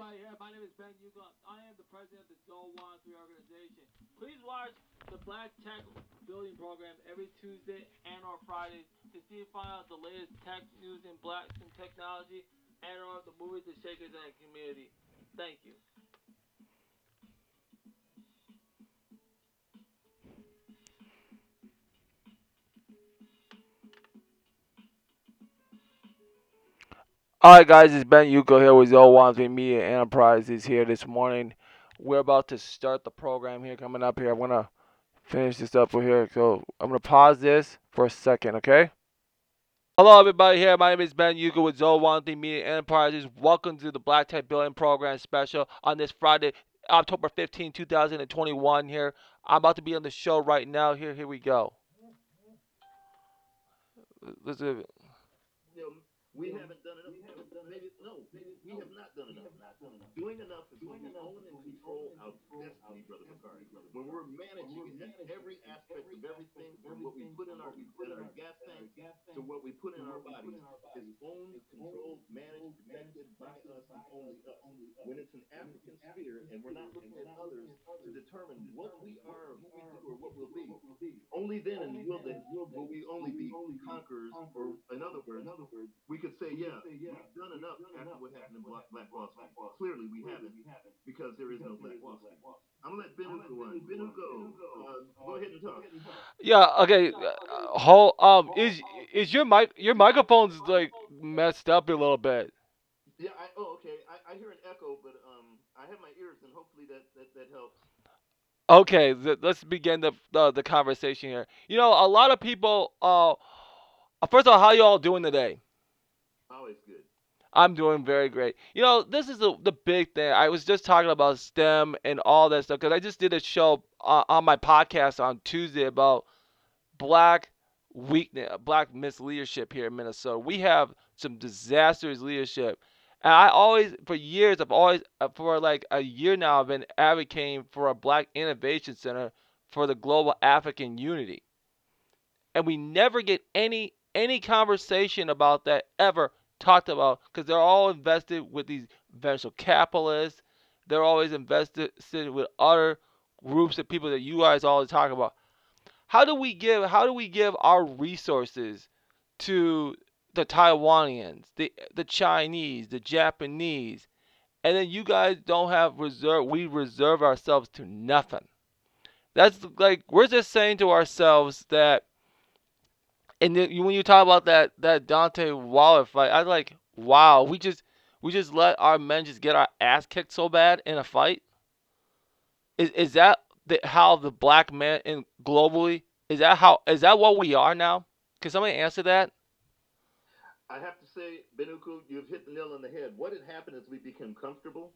everybody here. My name is Ben Yuko. I am the president of the Joel Wan 3 organization. Please watch the Black Tech Building Program every Tuesday and or Friday to see and find out the latest tech news in blacks and technology and or the movies that shakers in the community. Thank you. Alright guys, it's Ben Yuko here with One Three Media Enterprises here this morning. We're about to start the program here coming up here. I'm gonna finish this up for here. So I'm gonna pause this for a second, okay? Hello everybody here. My name is Ben Yuko with Zero One Media Enterprises. Welcome to the Black Tech Billion Program special on this Friday, October 15, 2021 here. I'm about to be on the show right now. Here, here we go. Let's do it. we haven't done enough. Maybe no, we have not done enough. Doing enough is when we own and control our destiny, brother Bakari. When we're managing every aspect of everything, from what we put in our in our gas tank to what we put in our bodies, is owned, controlled, managed, protected by us and only us. When it's an African sphere and we're not looking at others to determine what we are, who we do, or what we'll be, only then and will then will we only be conquerors, or in other words, we could say, yeah, we've done enough after what happened in Black, Wall Street. Clearly, we haven't because there is no Black Wall Street. I'm gonna let Ben Hugo on. Ben Hugo, uh, go ahead and talk. Yeah. Okay. Uh, hold. Um. Is is your mic your microphone's like messed up a little bit? Yeah. I, oh, okay. I, I hear an echo, but um, I have my ears, and hopefully that that, that helps. Okay. th- let's begin the, the the conversation here. You know, a lot of people. Uh. First of all, how you all doing today? I'm doing very great. You know, this is the, the big thing. I was just talking about STEM and all that stuff because I just did a show uh, on my podcast on Tuesday about black weakness, black misleadership here in Minnesota. We have some disastrous leadership. And I always, for years, I've always, uh, for like a year now, I've been advocating for a Black Innovation Center for the global African unity. And we never get any any conversation about that ever talked about because they're all invested with these venture capitalists. They're always invested with other groups of people that you guys always talk about. How do we give how do we give our resources to the Taiwanians, the the Chinese, the Japanese, and then you guys don't have reserve we reserve ourselves to nothing. That's like we're just saying to ourselves that and then when you talk about that that Deontay Wilder fight, I was like, wow, we just we just let our men just get our ass kicked so bad in a fight. Is is that the, how the black man in globally is that how is that what we are now? Can somebody answer that? I have to say, Benuku, you've hit the nail on the head. What had happened is we became comfortable,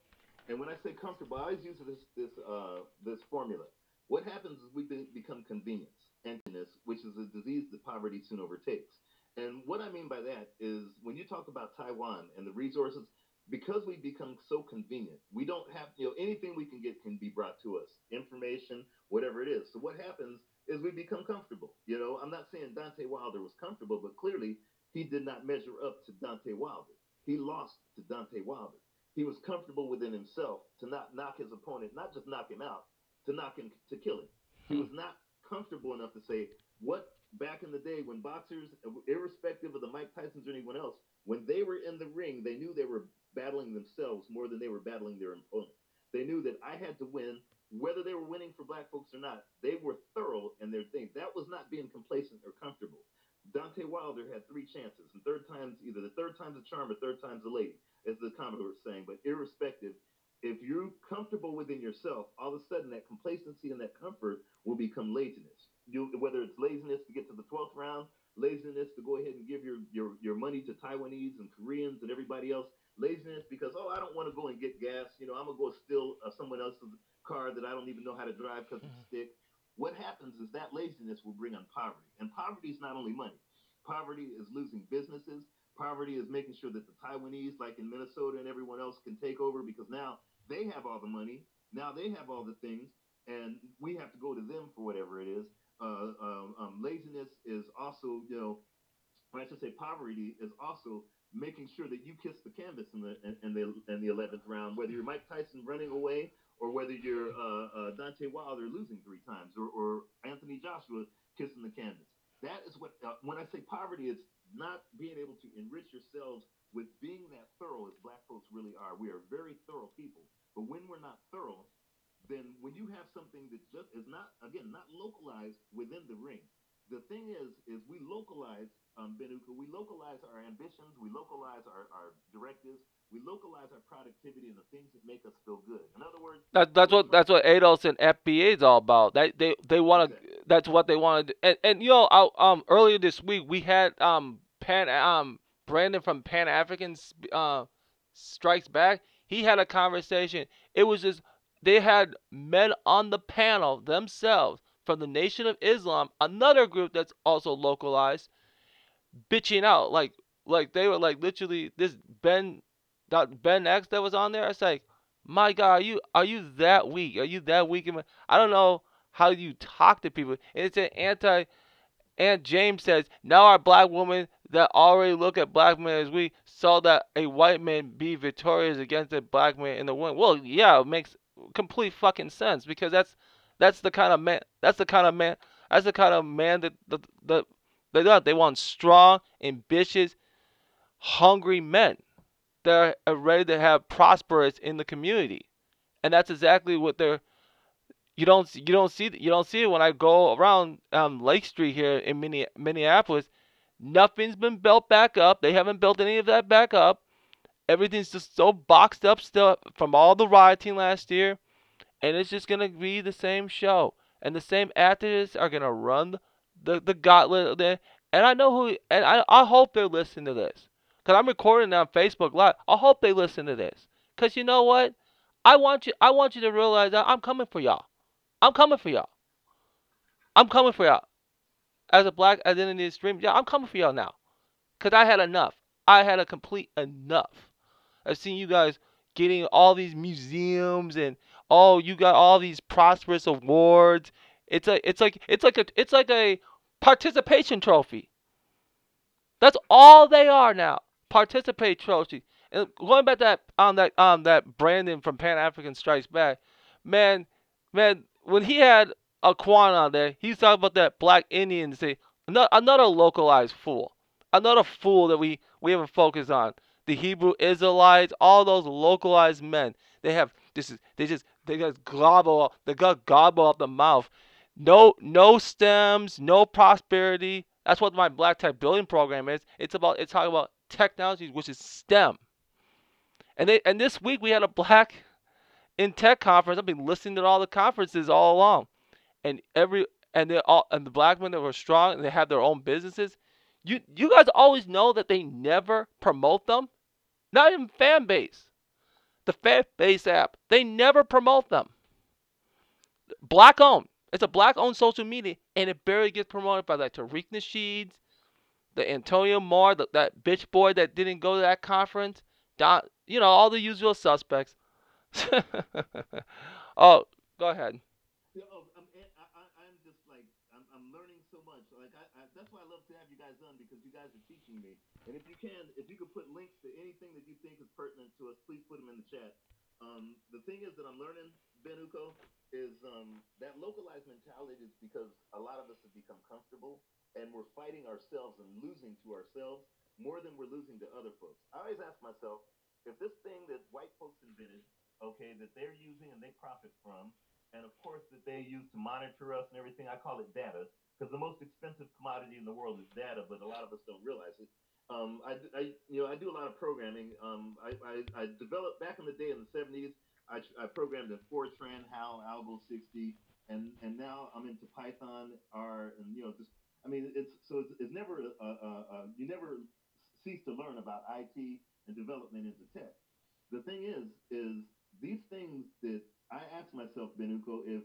and when I say comfortable, I always use this this uh, this formula. What happens is we be, become convenience, emptiness, which is a disease that poverty soon overtakes. And what I mean by that is when you talk about Taiwan and the resources, because we become so convenient, we don't have you know anything we can get can be brought to us, information, whatever it is. So what happens is we become comfortable. You know, I'm not saying Deontay Wilder was comfortable, but clearly he did not measure up to Deontay Wilder. He lost to Deontay Wilder. He was comfortable within himself to not knock his opponent, not just knock him out, to knock him to kill him. He hmm. was not comfortable enough to say what back in the day when boxers, irrespective of the Mike Tyson's or anyone else, when they were in the ring, they knew they were battling themselves more than they were battling their opponent. They knew that I had to win, whether they were winning for black folks or not. They were thorough in their thing. That was not being complacent or comfortable. Deontay Wilder had three chances, and third time's either the third time's a charm or third time's a lady, as the Commodore was saying. But irrespective, if you're comfortable within yourself, all of a sudden that complacency and that comfort will become laziness. You, whether it's laziness to get to the 12th round, laziness to go ahead and give your, your, your money to Taiwanese and Koreans and everybody else, laziness because, oh, I don't want to go and get gas. You know, I'm going to go steal uh, someone else's car that I don't even know how to drive because it's stick. What happens is that laziness will bring on poverty. And poverty is not only money. Poverty is losing businesses. Poverty is making sure that the Taiwanese, like in Minnesota and everyone else, can take over because now they have all the money. Now they have all the things, and we have to go to them for whatever it is. Uh, um, um, laziness is also, you know, I should say, poverty is also making sure that you kiss the canvas in the in, the in the eleventh round, whether you're Mike Tyson running away or whether you're uh, uh, Deontay Wilder losing three times or, or Anthony Joshua kissing the canvas. That is what uh, when I say poverty, it's not being able to enrich yourselves with being that thorough as black folks really are. We are very thorough people, but when we're not thorough, then when you have something that just is not again not localized within the ring, the thing is is we localize um, Benuka, we localize our ambitions, we localize our, our directives, we localize our productivity and the things that make us feel good. In other words, That that's what that's what ADOS and FBA is all about. They they they want to. Exactly. That's what they want to do. And and you know, I, um, earlier this week we had um Pan um Brandon from Pan African uh Strikes Back. He had a conversation. It was just they had men on the panel themselves from the Nation of Islam, another group that's also localized, bitching out like like they were like literally this Ben that Ben X that was on there. It's like, my God, are you are you that weak? Are you that weak? I don't know how you talk to people. And it's an anti. And James says now our black women that already look at black men as we saw that a white man be victorious against a black man in the win. Well, yeah, it makes complete fucking sense because that's that's the kind of man. That's the kind of man. That's the kind of man that the the they want. They want strong, ambitious, hungry men that are ready to have prosperous in the community, and that's exactly what they're. You don't you don't see you don't see it when I go around um, Lake Street here in Minneapolis. Nothing's been built back up. They haven't built any of that back up. Everything's just so boxed up still from all the rioting last year, and it's just gonna be the same show. And the same actors are gonna run the the gauntlet. And I know who. And I I hope they're listening to this. Cause I'm recording on Facebook Live. I hope they listen to this. Cause you know what? I want you. I want you to realize that I'm coming for y'all. I'm coming for y'all. I'm coming for y'all. As a black identity stream, yeah, I'm coming for y'all now. Cause I had enough. I had a complete enough. I've seen you guys getting all these museums and oh, you got all these prosperous awards. It's a, it's like, it's like a, it's like a participation trophy. That's all they are now participate trophy. And going back to that um that um that Brandon from Pan African Strikes Back, man, man, when he had a Quan on there, he's talking about that black Indian say another, another localized fool. Another fool that we, we haven't focused on. The Hebrew Israelites, all those localized men. They have this is they just they just gobble they got gobble up the mouth. No no stems, no prosperity. That's what my black tech building program is. It's about it's talking about technologies, which is STEM. And they and this week we had a black in tech conference. I've been listening to all the conferences all along, and every and they all and the black men that were strong and they have their own businesses. You you guys always know that they never promote them, not even fan base. The fan base app they never promote them. Black owned. It's a black owned social media, and it barely gets promoted by like Tariq Nasheed, the Antonio Moore, the, that bitch boy that didn't go to that conference, Don, you know, all the usual suspects. oh, go ahead. Yeah, oh, I'm, I, am just like I'm, I'm, learning so much. Like I, I, that's why I love to have you guys on because you guys are teaching me. And if you can, if you could put links to anything that you think is pertinent to us, please put them in the chat. Um, the thing is that I'm learning, Ben Uko, is um, that localized mentality is because a lot of us have become comfortable and we're fighting ourselves and losing to ourselves more than we're losing to other folks. I always ask myself, if this thing that white that they're using and they profit from, and of course that they use to monitor us and everything, I call it data, because the most expensive commodity in the world is data, but a lot of us don't realize it. Um, I, I, you know, I do a lot of programming. Um, I, I, I developed back in the day in the 70s. I, I programmed in Fortran, HAL, ALGOL 60, and and now I'm into Python, R, and you know just I mean, it's so it's, it's never uh, uh, uh, you never cease to learn about IT and development into tech. The thing is, is these things that I ask myself, Benuko, if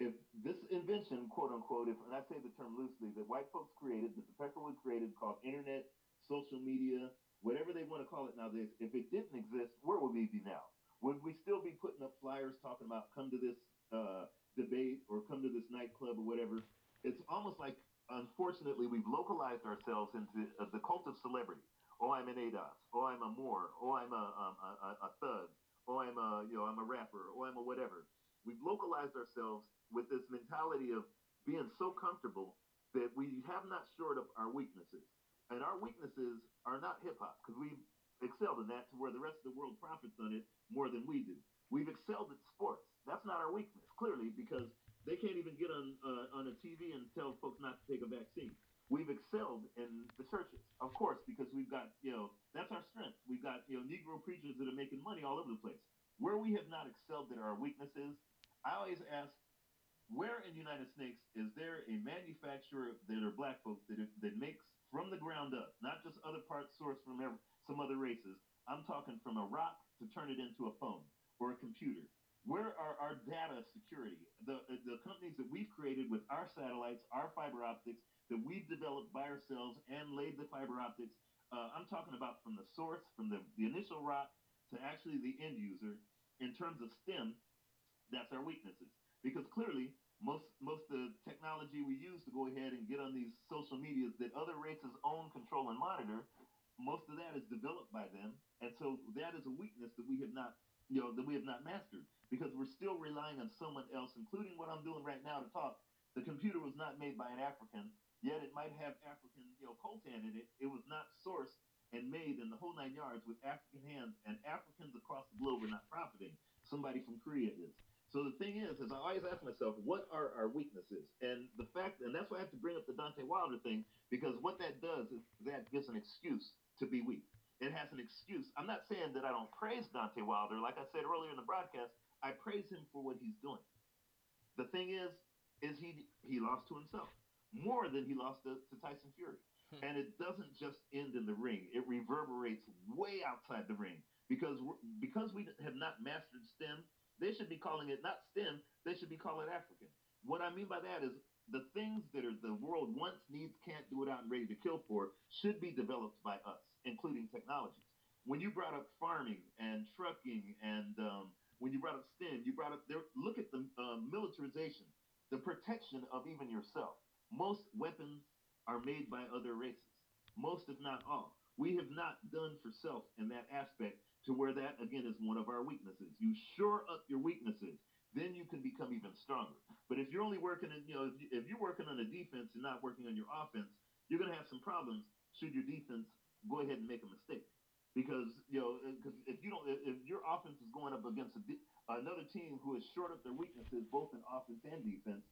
if this invention, quote unquote, if and I say the term loosely, that white folks created, that the Peckerwood created, called internet, social media, whatever they want to call it nowadays, if it didn't exist, where would we be now? Would we still be putting up flyers talking about come to this uh, debate or come to this nightclub or whatever? It's almost like unfortunately, we've localized ourselves into uh, the cult of celebrity. Oh, I'm an ADOS, Oh, I'm a Moor, Oh, I'm a, um, a, a thug, or I'm a, you know, I'm a rapper, or I'm a whatever. We've localized ourselves with this mentality of being so comfortable that we have not shored up our weaknesses. And our weaknesses are not hip hop because we've excelled in that to where the rest of the world profits on it more than we do. We've excelled at sports. That's not our weakness, clearly, because they can't even get on uh, on a TV and tell folks not to take a vaccine. We've excelled in the churches, of course, because we've got you know that's our strength. We've got you know Negro preachers that are making money all over the place. Where we have not excelled at our weaknesses, I always ask, where in United States is there a manufacturer that are black folks that that makes from the ground up, not just other parts sourced from some other races? I'm talking from a rock to turn it into a phone or a computer where are our data security? The, the companies that we've created with our satellites, our fiber optics, that we've developed by ourselves and laid the fiber optics. Uh, I'm talking about from the source, from the, the initial rock to actually the end user. In terms of STEM, that's our weaknesses. Because clearly, most most of the technology we use to go ahead and get on these social medias that other races own, control, and monitor, most of that is developed by them. And so that is a weakness that we have not, you know, that we have not mastered because we're still relying on someone else, including what I'm doing right now to talk. The computer was not made by an African, yet it might have African, you know, coltan in it. It was not sourced and made in the whole nine yards with African hands, and Africans across the globe are not profiting. Somebody from Korea is. So the thing is, is I always ask myself, what are our weaknesses? And the fact, and that's why I have to bring up the Deontay Wilder thing, because what that does is that gives an excuse to be weak. It has an excuse. I'm not saying that I don't praise Deontay Wilder. Like I said earlier in the broadcast, I praise him for what he's doing. The thing is, is he he lost to himself more than he lost to, to Tyson Fury. Hmm. and it doesn't just end in the ring; it reverberates way outside the ring because because we have not mastered STEM. They should be calling it not STEM; they should be calling it African. What I mean by that is the things that are the world wants, needs, can't do it out and ready to kill for should be developed by us, including technologies. When you brought up farming and trucking and um, when you brought up STEM, you brought up there. Look at the uh, militarization, the protection of even yourself. Most weapons are made by other races. Most, if not all. We have not done for self in that aspect to where that again is one of our weaknesses. You shore up your weaknesses, then you can become even stronger. But if you're only working in, you know, if you're working on a defense and not working on your offense, you're going to have some problems should your defense go ahead and make a mistake because you know uh, because if you don't if your offense is going up against a, another team who has shored up their weaknesses both in offense and defense,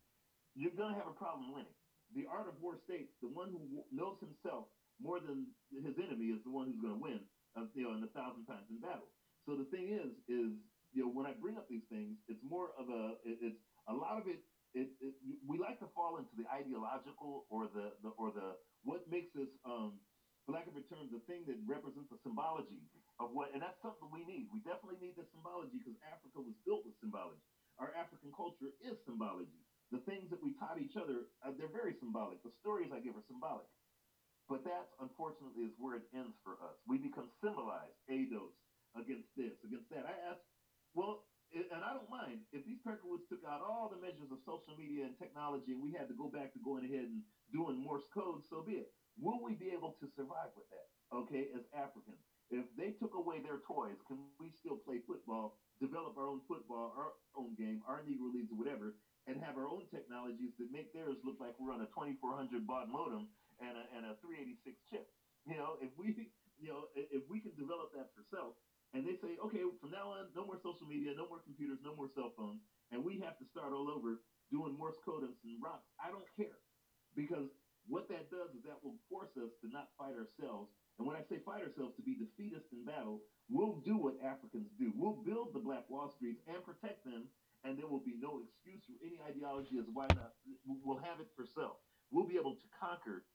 you're going to have a problem winning. The art of war states the one who knows himself more than his enemy is the one who's going to win. Uh, you know, in a thousand times in battle. So the thing is, is you know, when I bring up these things, it's more of a, it, it's a lot of it, it, it, we like to fall into the ideological or the, the or the what makes us um, for lack of a term, the thing that represents the symbology of what, and that's something we need. We definitely need the symbology because Africa was built with symbology. Our African culture is symbology. The things that we taught each other, uh, they're very symbolic. The stories I give are symbolic. But that, unfortunately, is where it ends for us. We become symbolized, ADOS, against this, against that. I ask, well, and I don't mind if these Peckerwoods took out all the measures of social media and technology, and we had to go back to going ahead and doing Morse code, so be it. Will we be able to survive with that? Okay, as Africans, if they took away their toys, can we still play football, develop our own football, our own game, our Negro leagues or whatever, and have our own technologies that make theirs look like we're on a 2400 baud modem and a, and a 386 chip? You know, if we, you know, if we can develop that for self, and they say, okay, from now on, no more social media, no more computers, no more cell phones, and we have to start all over doing Morse code and rocks. I don't care because what that does is that will force us to not fight ourselves. And when I say fight ourselves, to be defeatist in battle, we'll do what Africans do. We'll build the Black Wall Streets and protect them, and there will be no excuse for any ideology as why not. We'll have it for self. We'll be able to conquer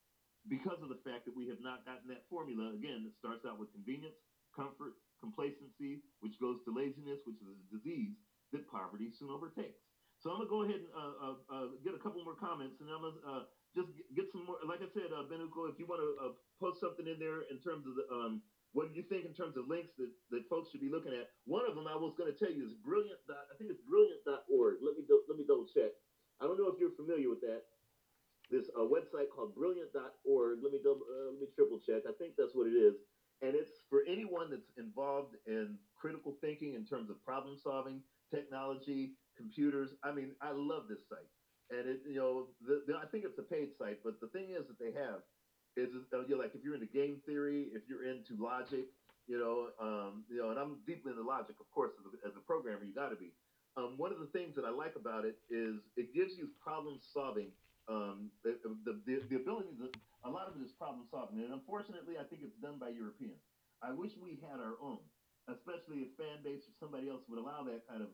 because of the fact that we have not gotten that formula. Again, it starts out with convenience, comfort, complacency, which goes to laziness, which is a disease that poverty soon overtakes. So I'm gonna go ahead and uh, uh, uh, get a couple more comments, and I'm gonna uh, just get some more. Like I said, uh, Benuko, if you want to uh, post something in there in terms of the, um, what do you think in terms of links that, that folks should be looking at? One of them I was going to tell you is brilliant. I think it's brilliant.org. Let me do, let me double check. I don't know if you're familiar with that. This uh, website called brilliant.org. Let me double, uh, let me triple check. I think that's what it is. and it's for anyone that's involved in critical thinking in terms of problem solving, technology, computers. I mean, I love this site, and it you know the, the, I think it's a paid site, but the thing is that they have is uh, you know, like if you're into game theory, if you're into logic, you know, um, you know, and I'm deeply into logic, of course, as a, as a programmer, you got to be. Um, one of the things that I like about it is it gives you problem solving. Um, the, the, the, the ability to, a lot of it is problem solving. And unfortunately, I think it's done by Europeans. I wish we had our own, especially a fan base or somebody else would allow that kind of,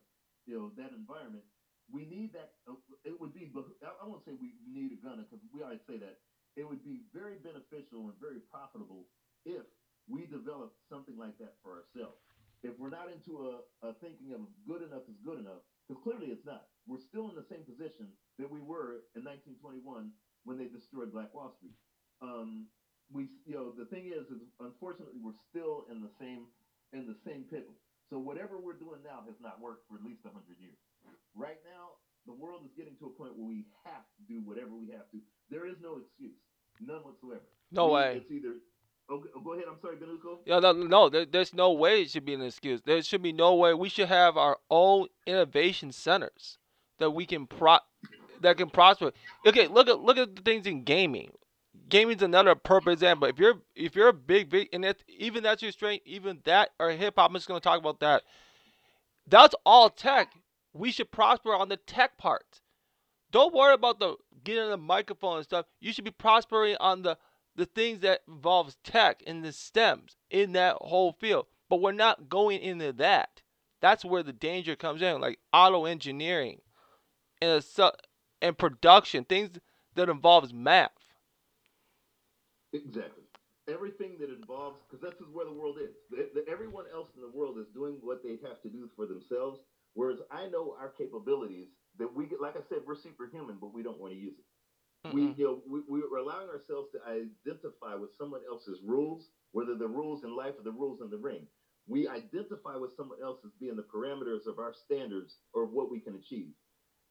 you know, that environment. We need that. Uh, it would be, I won't say we need a gunner because we always say that. It would be very beneficial and very profitable if we developed something like that for ourselves if we're not into a, a thinking of good enough is good enough, because clearly it's not. We're still in the same position that we were in 1921 when they destroyed Black Wall Street. Um, we, you know, the thing is, is unfortunately we're still in the same in the same pickle. So whatever we're doing now has not worked for at least 100 years. Right now, the world is getting to a point where we have to do whatever we have to. There is no excuse, none whatsoever. No way. It's either Okay, oh, go ahead. I'm sorry, Benuco. Yeah, no, no there, there's no way it should be an excuse. There should be no way. We should have our own innovation centers that we can pro that can prosper. Okay, look at look at the things in gaming. Gaming's another perfect example. If you're if you're a big big and even that's your strength, even that or hip hop, I'm just gonna talk about that. That's all tech. We should prosper on the tech part. Don't worry about the getting the microphone and stuff. You should be prospering on the the things that involves tech and the stems in that whole field. But we're not going into that. That's where the danger comes in, like auto engineering and and production, things that involves math. Exactly. Everything that involves, because this is where the world is. The, the, everyone else in the world is doing what they have to do for themselves, whereas I know our capabilities that we get. Like I said, we're superhuman, but we don't want to use it. Mm-mm. We, you know, we, we're allowing ourselves to identify with someone else's rules, whether the rules in life or the rules in the ring. We identify with someone else as being the parameters of our standards or what we can achieve.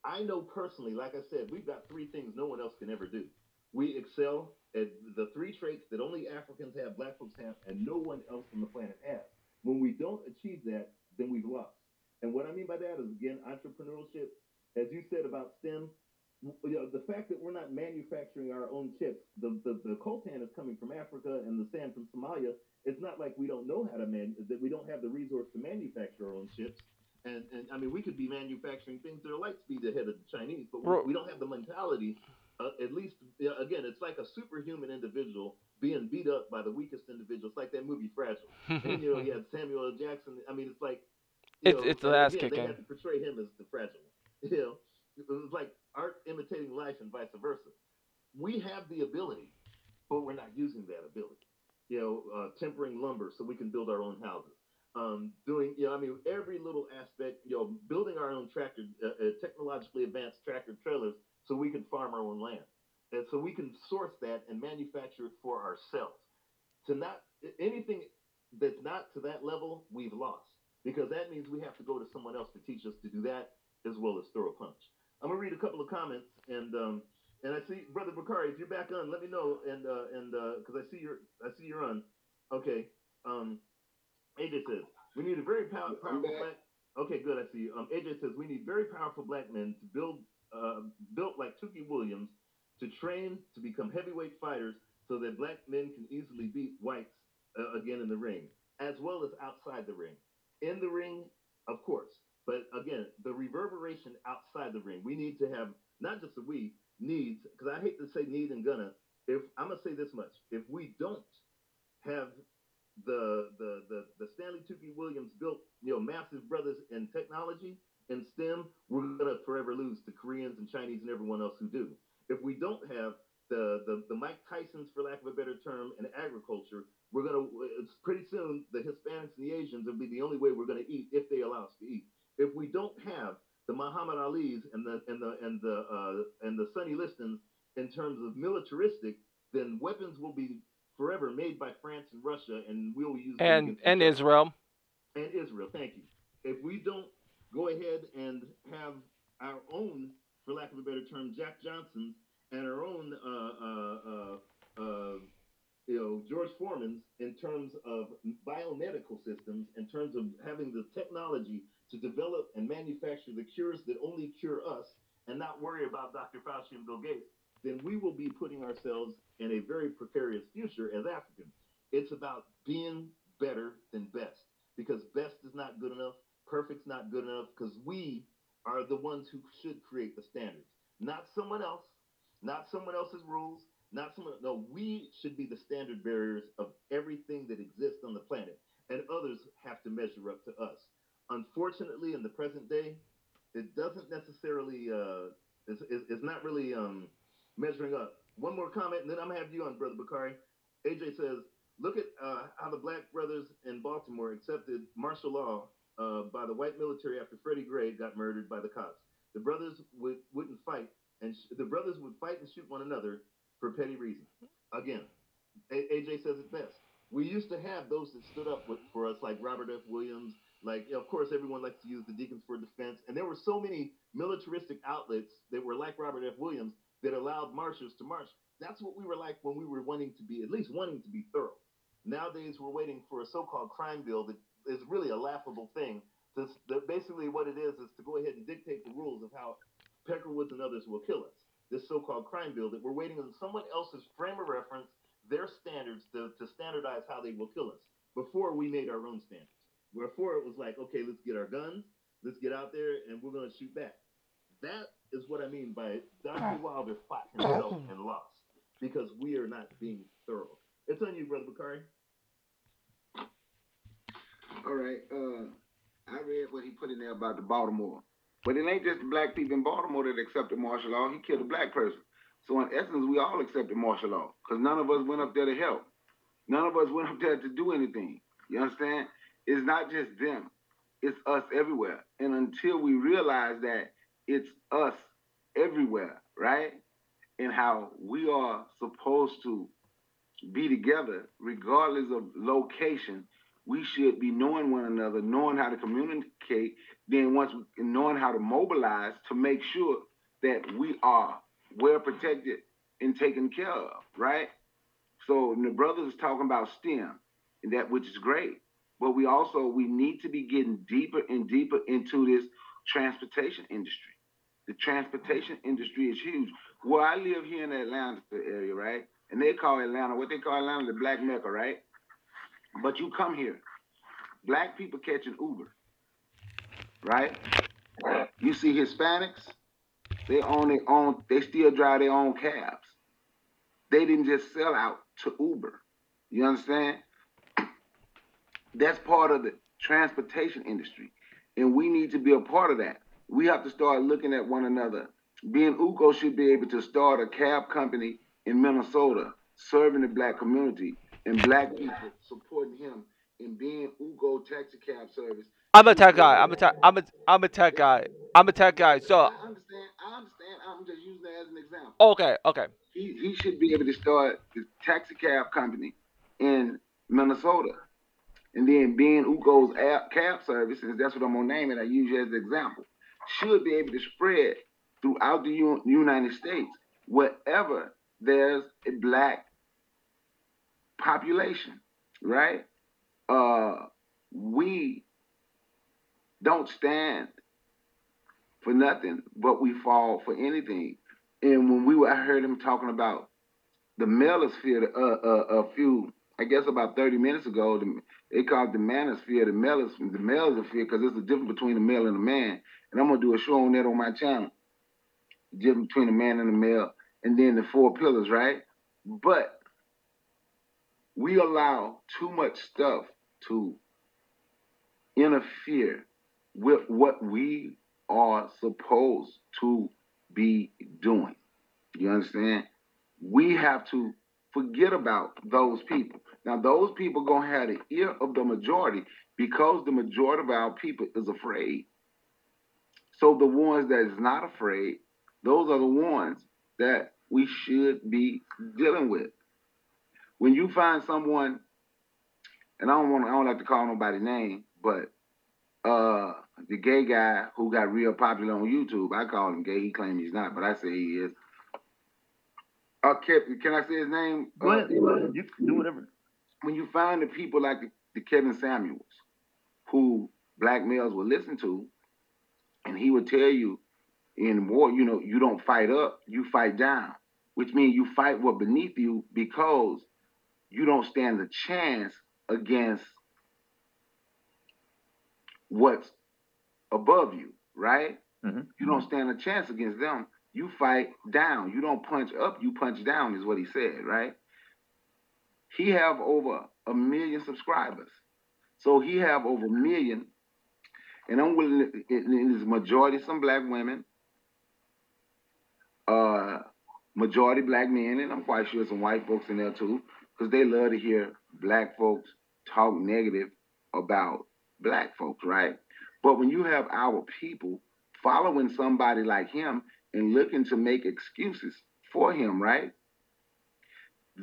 I know personally, like I said, we've got three things no one else can ever do. We excel at the three traits that only Africans have, black folks have, and no one else on the planet has. When we don't achieve that, then we've lost. And what I mean by that is, again, entrepreneurship. As you said about STEM, you know, the fact that we're not manufacturing our own chips, the, the, the coltan is coming from Africa and the sand from Somalia. It's not like we don't know how to man, that we don't have the resource to manufacture our own chips. And, and I mean, we could be manufacturing things that are light speed ahead of the Chinese, but we, we don't have the mentality. Uh, at least, you know, again, it's like a superhuman individual being beat up by the weakest individual. It's like that movie Fragile. and, you know, he had Samuel L. Jackson. I mean, it's like, it's, know, it's the last again, kicking. They had to portray him as the fragile. You know, it was like art imitating life and vice versa. We have the ability, but we're not using that ability. You know, uh, tempering lumber so we can build our own houses. Um, doing, you know, I mean, every little aspect, you know, building our own tractor, uh, uh, technologically advanced tractor trailers so we can farm our own land. And so we can source that and manufacture it for ourselves. To not, anything that's not to that level, we've lost. Because that means we have to go to someone else to teach us to do that as well as throw a punch. I'm gonna read a couple of comments, and um, and I see brother Bakari, if you're back on, let me know, and uh, and because uh, I see you're I see you're on. Okay. Um, AJ says we need a very pow- powerful black. Okay, good. I see you. Um, AJ says we need very powerful black men to build uh, built like Tookie Williams to train to become heavyweight fighters so that black men can easily beat whites uh, again in the ring, as well as outside the ring. In the ring, of course, but again, the reverberation outside the ring, we need to have not just the we needs, because I hate to say need and gonna. If I'm gonna say this much, if we don't have the the the, the Stanley Tookie Williams built, you know, massive brothers in technology and STEM, we're gonna forever lose to Koreans and Chinese and everyone else who do. If we don't have the, the, the Mike Tysons, for lack of a better term, in agriculture, we're gonna. It's pretty soon the Hispanics and the Asians will be the only way we're gonna eat if they allow us to eat if we don't have the Muhammad Ali's and the and the and the uh, and the Sonny Listons in terms of militaristic, then weapons will be forever made by France and Russia, and we'll use and and Israel. And Israel, thank you. If we don't go ahead and have our own, for lack of a better term, Jack Johnsons and our own uh, uh, uh, uh you know, George Foreman's in terms of biomedical systems, in terms of having the technology to develop and manufacture the cures that only cure us and not worry about Dr. Fauci and Bill Gates, then we will be putting ourselves in a very precarious future as Africans. It's about being better than best because best is not good enough, perfect's not good enough because we are the ones who should create the standards, not someone else, not someone else's rules, not someone. No, we should be the standard bearers of everything that exists on the planet, and others have to measure up to us. Unfortunately, in the present day, it doesn't necessarily. Uh, it's, it's not really um, measuring up. One more comment, and then I'm gonna have you on, brother Bakari. AJ says, look at uh, how the black brothers in Baltimore accepted martial law uh, by the white military after Freddie Gray got murdered by the cops. The brothers would, wouldn't fight, and sh- the brothers would fight and shoot one another for petty reasons. Again, A- AJ says it best. We used to have those that stood up with, for us, like Robert F. Williams. Like, of course, everyone likes to use the Deacons for Defense, and there were so many militaristic outlets that were like Robert F. Williams that allowed marchers to march. That's what we were like when we were wanting to be, at least wanting to be thorough. Nowadays, we're waiting for a so-called crime bill that is really a laughable thing. The, basically, what it is is to go ahead and dictate the rules of how Peckerwoods and others will kill us. This so-called crime bill that we're waiting on someone else's frame of reference, their standards to, to standardize how they will kill us. Before we made our own standards. Before it was like, okay, let's get our guns, let's get out there, and we're going to shoot back. That is what I mean by Dr. Wilder fought himself and lost because we are not being thorough. It's on you, brother Bakari. All right. Uh, I read what he put in there about the Baltimore. But it ain't just the black people in Baltimore that accepted martial law. He killed a black person. So in essence, we all accepted martial law because none of us went up there to help. None of us went up there to do anything. You understand? It's not just them. It's us everywhere. And until we realize that it's us everywhere, right? And how we are supposed to be together, regardless of location, we should be knowing one another, knowing how to communicate, then once knowing how to mobilize to make sure that we are well protected and taken care of, right? So the brothers is talking about STEM, and that which is great. But we also we need to be getting deeper and deeper into this transportation industry. The transportation industry is huge. Where I live here in the Atlanta area, right? And they call Atlanta what they call Atlanta the Black Mecca, right? But you come here, black people catching Uber, right? You see Hispanics, they own their own, they still drive their own cabs. They didn't just sell out to Uber. You understand? That's part of the transportation industry. And we need to be a part of that. We have to start looking at one another. Ben Ugo should be able to start a cab company in Minnesota serving the black community and black people supporting him in being Ugo taxi cab service. I'm a tech guy. I'm a tech. I'm a. I'm a tech guy. I'm a tech guy. So I understand. I'm just using that as an example. okay, okay. He he should be able to start the taxi cab company in Minnesota, and then being Ugo's app cab service, and that's what I'm gonna name it. I use you as an example. Should be able to spread throughout the U- United States wherever there's a black population, right? Uh, we don't stand for nothing, but we fall for anything. And when we were, I heard him talking about the manosphere uh, uh, a few, I guess about 30 minutes ago. The, they called the manosphere, the melos, the because there's a difference between a male and a man. And I'm gonna do a show on that on my channel. The difference between a man and a male, and then the four pillars, right? But we allow too much stuff to interfere with what we are supposed to be doing. You understand? We have to forget about those people. Now, those people gonna have the ear of the majority because the majority of our people is afraid. So the ones that is not afraid, those are the ones that we should be dealing with. When you find someone, and I don't want, I don't like to call nobody name, but uh, the gay guy who got real popular on YouTube, I call him gay. He claims he's not, but I say he is. Uh, Kevin, can I say his name? Go Uh, ahead. Go ahead. You can do whatever. when you find the people like the, the Kevin Samuels, who black males will listen to, and he would tell you in war, you know, you don't fight up, you fight down, which means you fight what beneath you because you don't stand a chance against what's above you, right? Mhm. You don't stand a chance against them. You fight down. You don't punch up, you punch down, is what he said, right? He have over a million subscribers. So he have over a million, and I'm willing to, it, it is majority some black women, uh, majority black men, and I'm quite sure some white folks in there too, because they love to hear black folks talk negative about black folks, right? But when you have our people following somebody like him and looking to make excuses for him, right?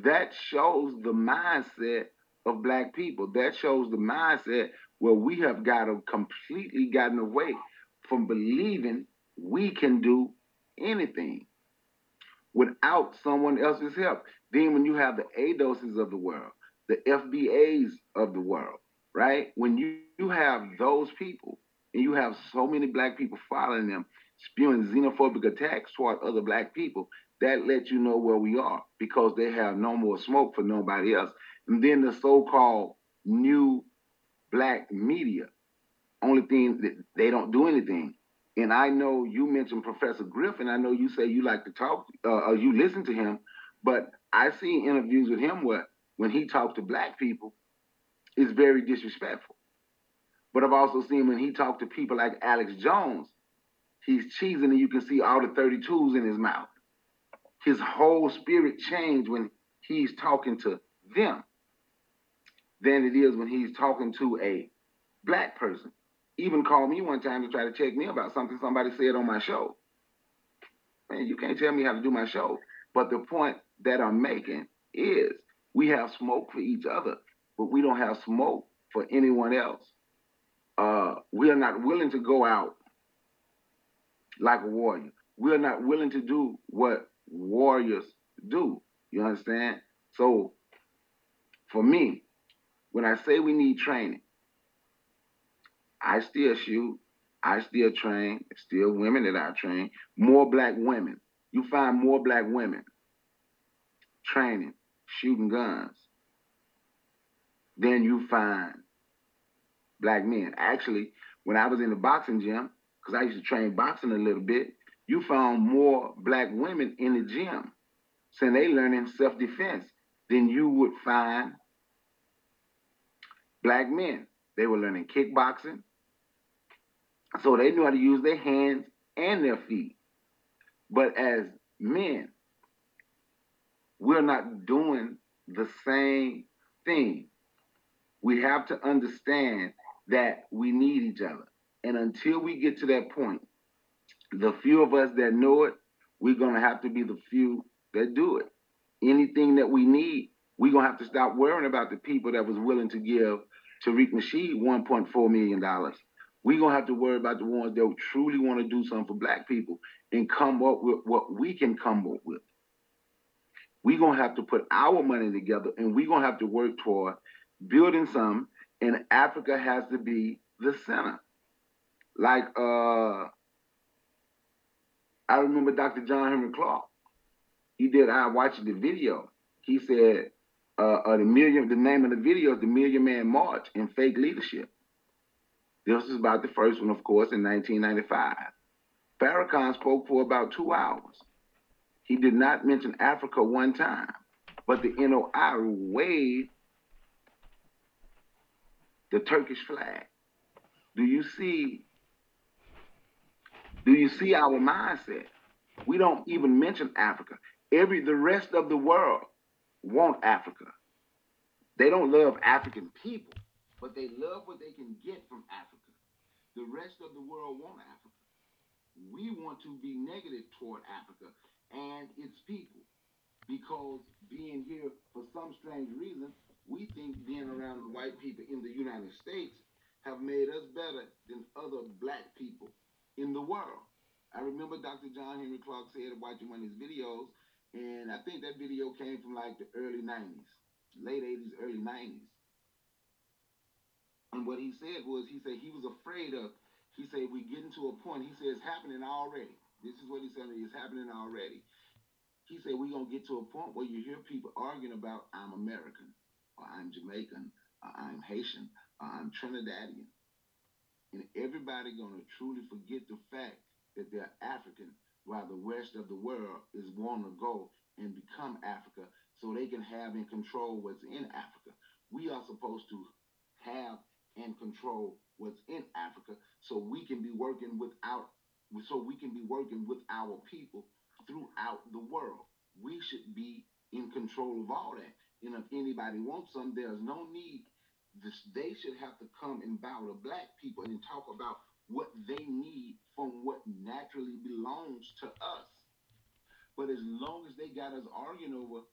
That shows the mindset of black people. That shows the mindset where we have got completely gotten away from believing we can do anything without someone else's help. Then when you have the ADOSs of the world, the FBAs of the world, right? When you, you have those people and you have so many black people following them, spewing xenophobic attacks toward other black people, that lets you know where we are because they have no more smoke for nobody else. And then the so-called new black media, only thing that they don't do anything. And I know you mentioned Professor Griffin. I know you say you like to talk, uh, or you listen to him, but I see interviews with him where when he talks to black people, it's very disrespectful. But I've also seen when he talked to people like Alex Jones, he's cheesing and you can see all the 32s in his mouth. His whole spirit changed when he's talking to them than it is when he's talking to a black person. Even called me one time to try to check me about something somebody said on my show. Man, you can't tell me how to do my show. But the point that I'm making is we have smoke for each other, but we don't have smoke for anyone else. Uh, we are not willing to go out like a warrior. We are not willing to do what warriors do. You understand? So, for me, when I say we need training, I still shoot. I still train. Still women that I train. More black women. You find more black women training, shooting guns, than you find black men. Actually, when I was in the boxing gym, because I used to train boxing a little bit, you found more black women in the gym saying they learning self-defense than you would find black men. They were learning kickboxing. So they knew how to use their hands and their feet. But as men, we're not doing the same thing. We have to understand that we need each other. And until we get to that point, the few of us that know it, we're going to have to be the few that do it. Anything that we need, we're going to have to stop worrying about the people that was willing to give Tariq Nasheed $1.4 million. We're going to have to worry about the ones that truly want to do something for black people and come up with what we can come up with. We're going to have to put our money together and we're going to have to work toward building some, and Africa has to be the center. Like, uh, I remember Dr. John Henrik Clarke. He did, I watched the video. He said, uh, uh, the million, the name of the video is the Million Man March in Fake Leadership. This is about the first one, of course, in 1995. Farrakhan spoke for about two hours. He did not mention Africa one time, but the NOI waved the Turkish flag. Do you see? Do you see our mindset? We don't even mention Africa. Every the rest of the world want Africa. They don't love African people, but they love what they can get from Africa. The rest of the world want Africa. We want to be negative toward Africa and its people because being here for some strange reason, we think being around white people in the United States have made us better than other black people in the world. I remember Dr. John Henrik Clarke said, watching one of his videos, And I think that video came from like the early 90s, late 80s, early 90s. And what he said was, he said he was afraid of, he said, we're getting to a point, he said, it's happening already. This is what he said, it's happening already. He said, we're going to get to a point where you hear people arguing about, I'm American, or I'm Jamaican, or I'm Haitian, or I'm Trinidadian. And everybody going to truly forget the fact that they're African while the rest of the world is wanting to go and become Africa so they can have and control what's in Africa. We are supposed to have and control what's in Africa so we can be working without so we can be working with our people throughout the world. We should be in control of all that. And if anybody wants some, there's no need. This, they should have to come and bow to black people and talk about what they need from what naturally belongs to us. But as long as they got us arguing over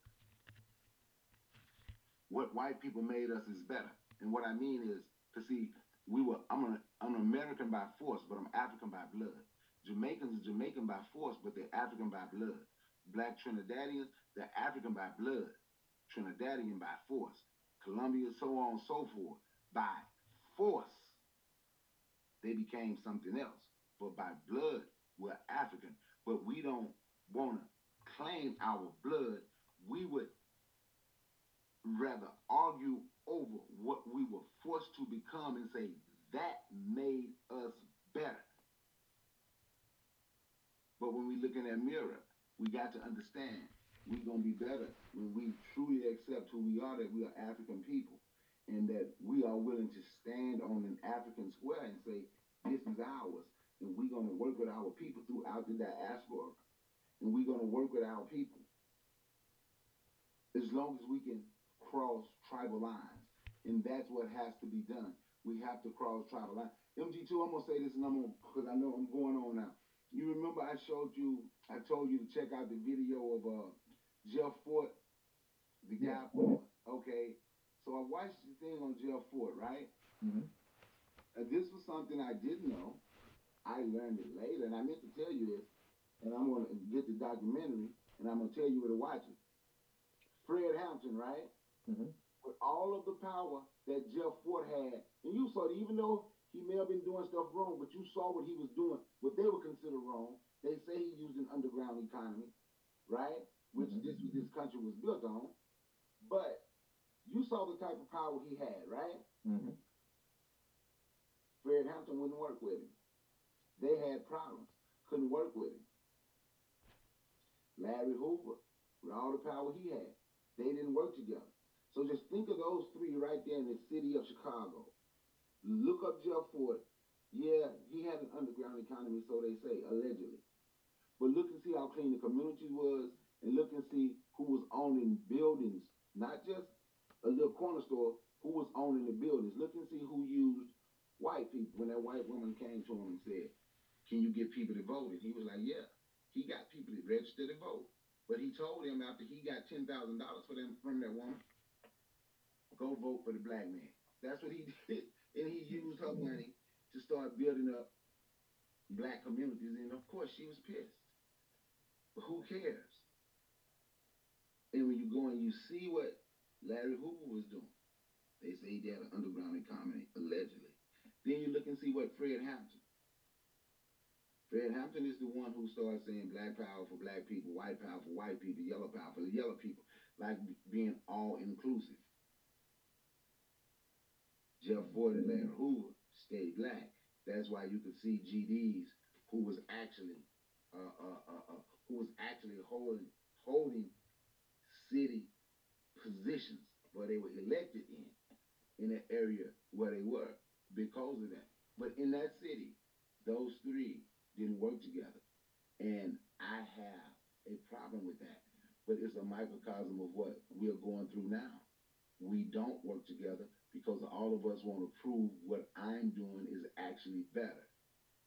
what white people made us is better. And what I mean is to see we were I'm an I'm an American by force, but I'm African by blood. Jamaicans are Jamaican by force, but they're African by blood. Black Trinidadians, they're African by blood. Trinidadian by force. Colombia, so on and so forth. By force, they became something else. But by blood, we're African. But we don't want to claim our blood. We would rather argue over what we were forced to become and say that made us better. But when we look in that mirror, we got to understand we're going to be better when we truly accept who we are, that we are African people, and that we are willing to stand on an African square and say, this is ours. And we're going to work with our people throughout the diaspora. And we're going to work with our people. As long as we can cross tribal lines. And that's what has to be done. We have to cross tribal lines. MG2, I'm going to say this and I'm going to, because I know I'm going on now. You remember I showed you, I told you to check out the video of uh, Jeff Fort, the guy. Yeah. Okay, so I watched the thing on Jeff Fort, right? Mm-hmm. Uh, this was something I didn't know. I learned it later, and I meant to tell you this, and I'm going to get the documentary, and I'm going to tell you where to watch it. Fred Hampton, right? Mm-hmm. With all of the power that Jeff Fort had, and you saw that even though he may have been doing stuff wrong, but you saw what he was doing, what they would consider wrong. They say he used an underground economy, right? Which mm-hmm. this this country was built on. But you saw the type of power he had, right? Mm-hmm. Fred Hampton wouldn't work with him. They had problems, couldn't work with him. Larry Hoover, with all the power he had, they didn't work together. So just think of those three right there in the city of Chicago. Look up Jeff Fort. Yeah, he had an underground economy, so they say, allegedly. But look and see how clean the community was, and look and see who was owning buildings, not just a little corner store, who was owning the buildings. Look and see who used white people. When that white woman came to him and said, Can you get people to vote? And he was like, Yeah. He got people to register to vote. But he told him after he got ten thousand dollars for them from that woman, go vote for the black man. That's what he did and he used her money to start building up black communities. And of course, she was pissed. But who cares? And when you go and you see what Larry Hoover was doing, they say he had an underground economy, allegedly. Then you look and see what Fred Hampton. Fred Hampton is the one who started saying black power for black people, white power for white people, yellow power for the yellow people, like being all inclusive. Jeff Fort and Larry Hoover stayed black. That's why you could see GDs who was actually uh, uh, uh, uh, who was actually holding holding city positions where they were elected in in the area where they were because of that. But in that city, those three didn't work together. And I have a problem with that. But it's a microcosm of what we're going through now. We don't work together because all of us want to prove what I'm doing is actually better.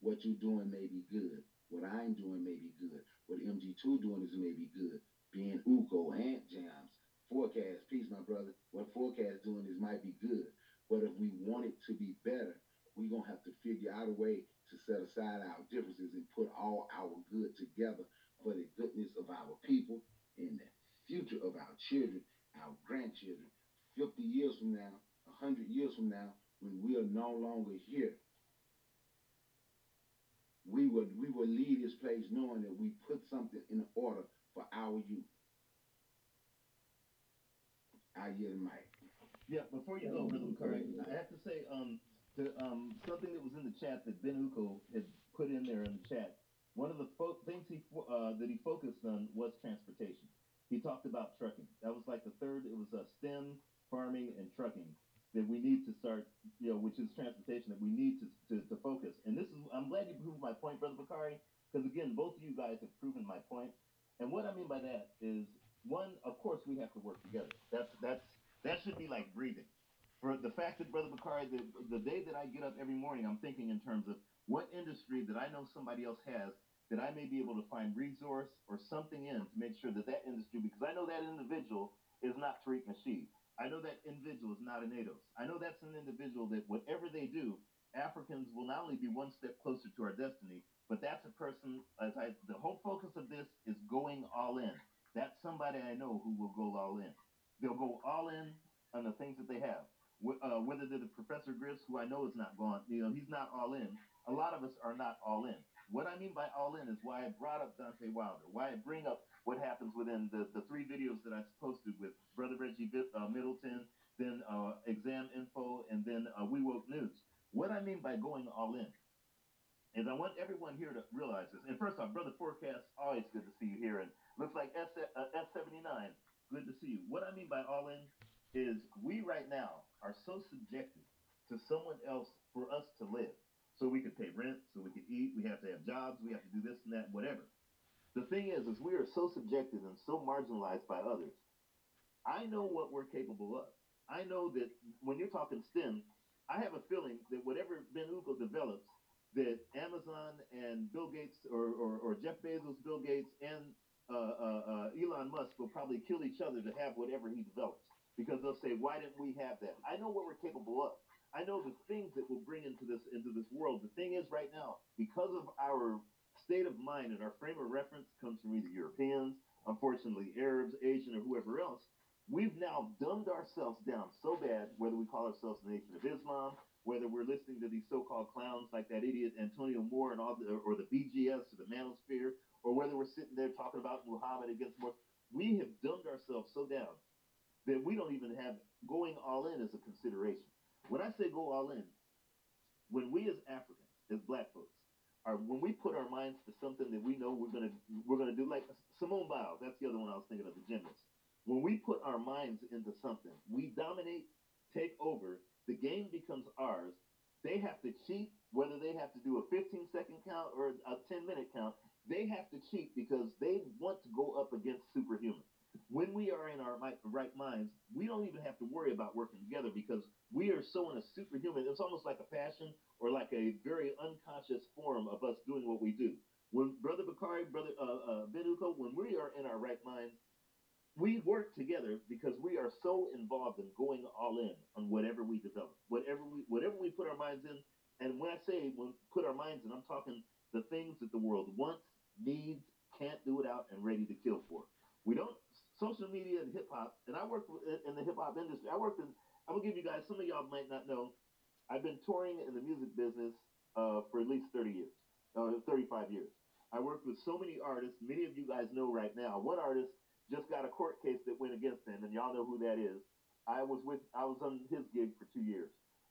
What you're doing may be good. What I'm doing may be good. What MG2 doing is may be good. Ben Uko, Ant Jams, Forecast, peace, my brother. What Forecast doing is might be good. But if we want it to be better, we're to have to figure out a way to set aside our differences and put all our good together for the goodness of our people and the future of our children, our grandchildren, 50 years from now, 100 years from now, when we are no longer here, we will we will leave this place knowing that we put something in order for our youth. I yield the mic. Yeah, before you go, Brother Bakari, I have to say, um, to, um, something that was in the chat that Ben Uko had put in there in the chat. One of the fo- things he fo- uh, that he focused on was transportation. He talked about trucking. That was like the third. It was uh, STEM, farming, and trucking that we need to start. You know, which is transportation that we need to, to, to focus. And this is. I'm glad you proved my point, Brother Bakari, because again, both of you guys have proven my point. And what I mean by that is, one, of course, we have to work together. That's that's that should be like breathing. For the fact that Brother Bakari, the, the day that I get up every morning, I'm thinking in terms of what industry that I know somebody else has that I may be able to find resource or something in to make sure that that industry, because I know that individual is not Tariq Nasheed. I know that individual is not a NATO. I know that's an individual that whatever they do, Africans will not only be one step closer to our destiny, but that's a person, as I, the whole focus of this is going all in. That's somebody I know who will go all in. They'll go all in on the things that they have. Uh, whether they're the Professor Griffs, who I know is not gone, you know, he's not all in. A lot of us are not all in. What I mean by all in is why I brought up Deontay Wilder, why I bring up what happens within the, the three videos that I posted with Brother Reggie uh, Middleton, then uh, Exam Info, and then uh, We Woke News. What I mean by going all in is I want everyone here to realize this. And first off, Brother Forecast, always good to see you here. And looks like S, uh, S79, good to see you. What I mean by all in is we right now are so subjected to someone else for us to live. So we could pay rent, so we could eat, we have to have jobs, we have to do this and that, whatever. The thing is, is we are so subjected and so marginalized by others. I know what we're capable of. I know that when you're talking STEM, I have a feeling that whatever Ben Ugo develops, that Amazon and Bill Gates or, or, or Jeff Bezos, Bill Gates, and uh, uh, uh, Elon Musk will probably kill each other to have whatever he develops because they'll say, "Why didn't we have that?" I know what we're capable of. I know the things that we'll bring into this into this world. The thing is, right now, because of our state of mind and our frame of reference comes from either Europeans, unfortunately Arabs, Asian, or whoever else. We've now dumbed ourselves down so bad, whether we call ourselves the Nation of Islam, whether we're listening to these so-called clowns like that idiot Antonio Moore and all the, or the BGS or the Manosphere, or whether we're sitting there talking about Muhammad against Moore. We have dumbed ourselves so down that we don't even have going all in as a consideration. When I say go all in, when we as Africans, as black folks, are when we put our minds to something that we know we're gonna we're gonna do, like Simone Biles, that's the other one I was thinking of, the gymnast. When we put our minds into something, we dominate, take over, the game becomes ours. They have to cheat, whether they have to do a 15 second count or a 10 minute count, they have to cheat because they want to go up against superhuman. When we are in our right minds, we don't even have to worry about working together because we are so in a superhuman. It's almost like a passion or like a very unconscious form of us doing what we do. When Brother Bakari, Brother uh, uh, Benuko, when we are in our right minds, we work together because we are so involved in going all in on whatever we develop, whatever we whatever we put our minds in. And when I say when put our minds in, I'm talking the things that the world wants, needs, can't do without, and ready to kill for. We don't social media and hip hop, and I work in the hip hop industry. I worked in. I'm gonna give you guys. Some of y'all might not know. I've been touring in the music business uh, for at least 30 years, uh, 35 years. I worked with so many artists. Many of you guys know right now. One artist just got a court case that went against him, and y'all know who that is. I was with. I was on his gig for two years.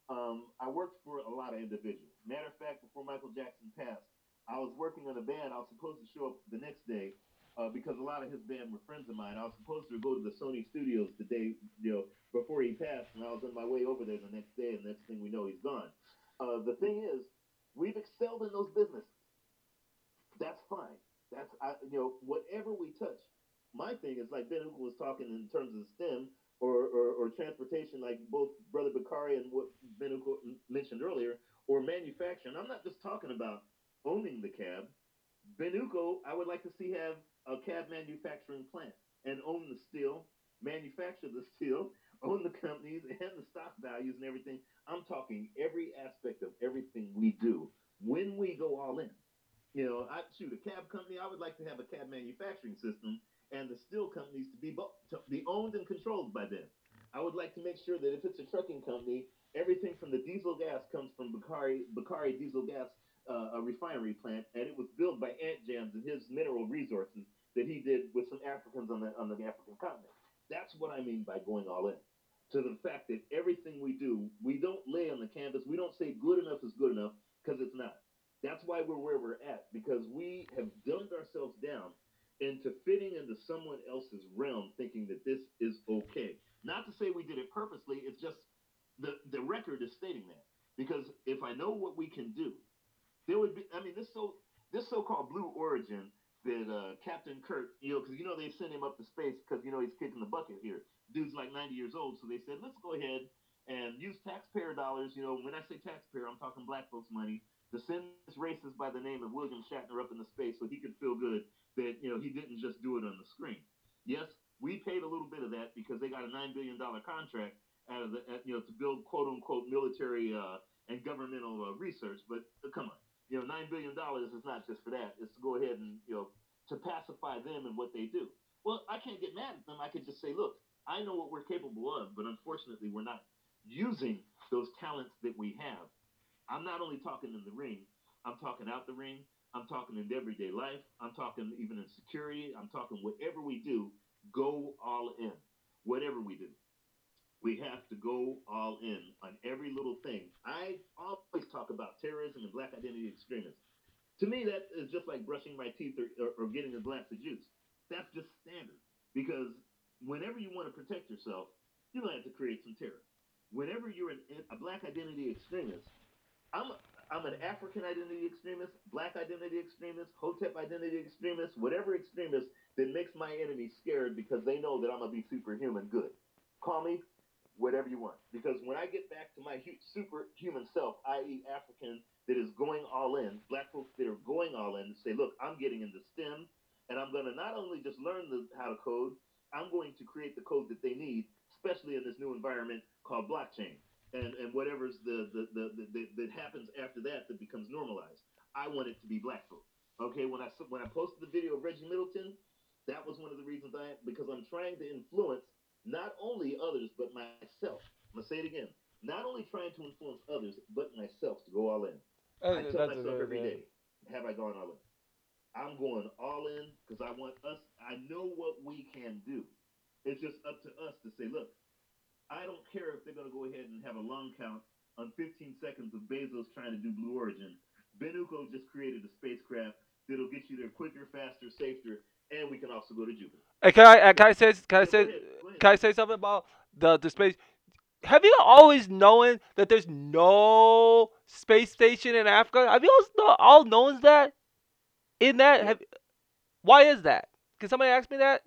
Um, I worked for a lot of individuals. Matter of fact, before Michael Jackson passed, I was working on a band. I was supposed to show up the next day uh, because a lot of his band were friends of mine. I was supposed to go to the Sony studios the day, you know, before he passed, and I was on my way over there the next day, and next thing we know, he's gone. Uh, the thing is, we've excelled in those businesses. That's fine. That's I, you know, whatever we touch. My thing is like Ben was talking in terms of STEM or, or, or transportation, like both Brother Bakari and what Ben mentioned earlier, or manufacturing. I'm not just talking about owning the cab. Benuco, I would like to see have a cab manufacturing plant and own the steel, manufacture the steel, own the companies and the stock values and everything. I'm talking every aspect of everything we do when we go all in. You know, I shoot a cab company. I would like to have a cab manufacturing system and the steel companies to be bo- to be owned and controlled by them. I would like to make sure that if it's a trucking company, everything from the diesel gas comes from Bakari Bakari Diesel Gas uh, a refinery plant, and it was built by Ant Jams and his mineral resources that he did with some Africans on the on the African continent. That's what I mean by going all in. To the fact that everything we do, we don't lay on the canvas. We don't say good enough is good enough because it's not. That's why we're where we're at because we have dumbed ourselves down into fitting into someone else's realm, thinking that this is okay. Not to say we did it purposely. It's just the the record is stating that because if I know what we can do, there would be. I mean, this so this so-called blue origin that uh, Captain Kirk, you know, because you know they sent him up to space because you know he's kicking the bucket here. Dude's like 90 years old, so they said let's go ahead and use taxpayer dollars. You know, when I say taxpayer, I'm talking black folks' money to send this racist by the name of William Shatner up into space so he could feel good that you know he didn't just do it on the screen. Yes, we paid a little bit of that because they got a nine billion dollar contract out of the you know to build quote unquote military uh, and governmental uh, research. But uh, come on, you know nine billion dollars is not just for that. It's to go ahead and you know to pacify them and what they do. Well, I can't get mad at them. I could just say, look, I know what we're capable of, but unfortunately, we're not using those talents that we have. I'm not only talking in the ring, I'm talking out the ring, I'm talking in everyday life, I'm talking even in security, I'm talking whatever we do, go all in. Whatever we do, we have to go all in on every little thing. I always talk about terrorism and black identity extremism. To me, that is just like brushing my teeth or, or, or getting a glass of juice. That's just standard because whenever you want to protect yourself, you're going to have to create some terror. Whenever you're an, a black identity extremist, I'm I'm an African identity extremist, black identity extremist, Hotep identity extremist, whatever extremist that makes my enemy scared because they know that I'm gonna be superhuman good. Call me whatever you want. Because when I get back to my superhuman self, i.e., African that is going all in, black folks that are going all in, say, look, I'm getting into STEM, and I'm gonna not only just learn the, how to code, I'm going to create the code that they need, especially in this new environment called blockchain and and whatever's the the, the, the, the that happens after that that becomes normalized. I want it to be black folk. Okay, when I when I posted the video of Reggie Middleton, that was one of the reasons I because I'm trying to influence not only others but myself. I'm gonna say it again. Not only trying to influence others but myself to go all in. I tell myself every day, have I gone all in? I'm going all in because I want us. I know what we can do. It's just up to us to say, look, I don't care if they're going to go ahead and have a long count on 15 seconds of Bezos trying to do Blue Origin. Ben Uko just created a spacecraft that'll get you there quicker, faster, safer, and we can also go to Jupiter. Hey, can I uh, can I say can I Yeah, go say ahead. Go ahead. can I say something about the the space? Have you always known that there's no space station in Africa? Have you all known that? In that, have, why is that? Can somebody ask me that?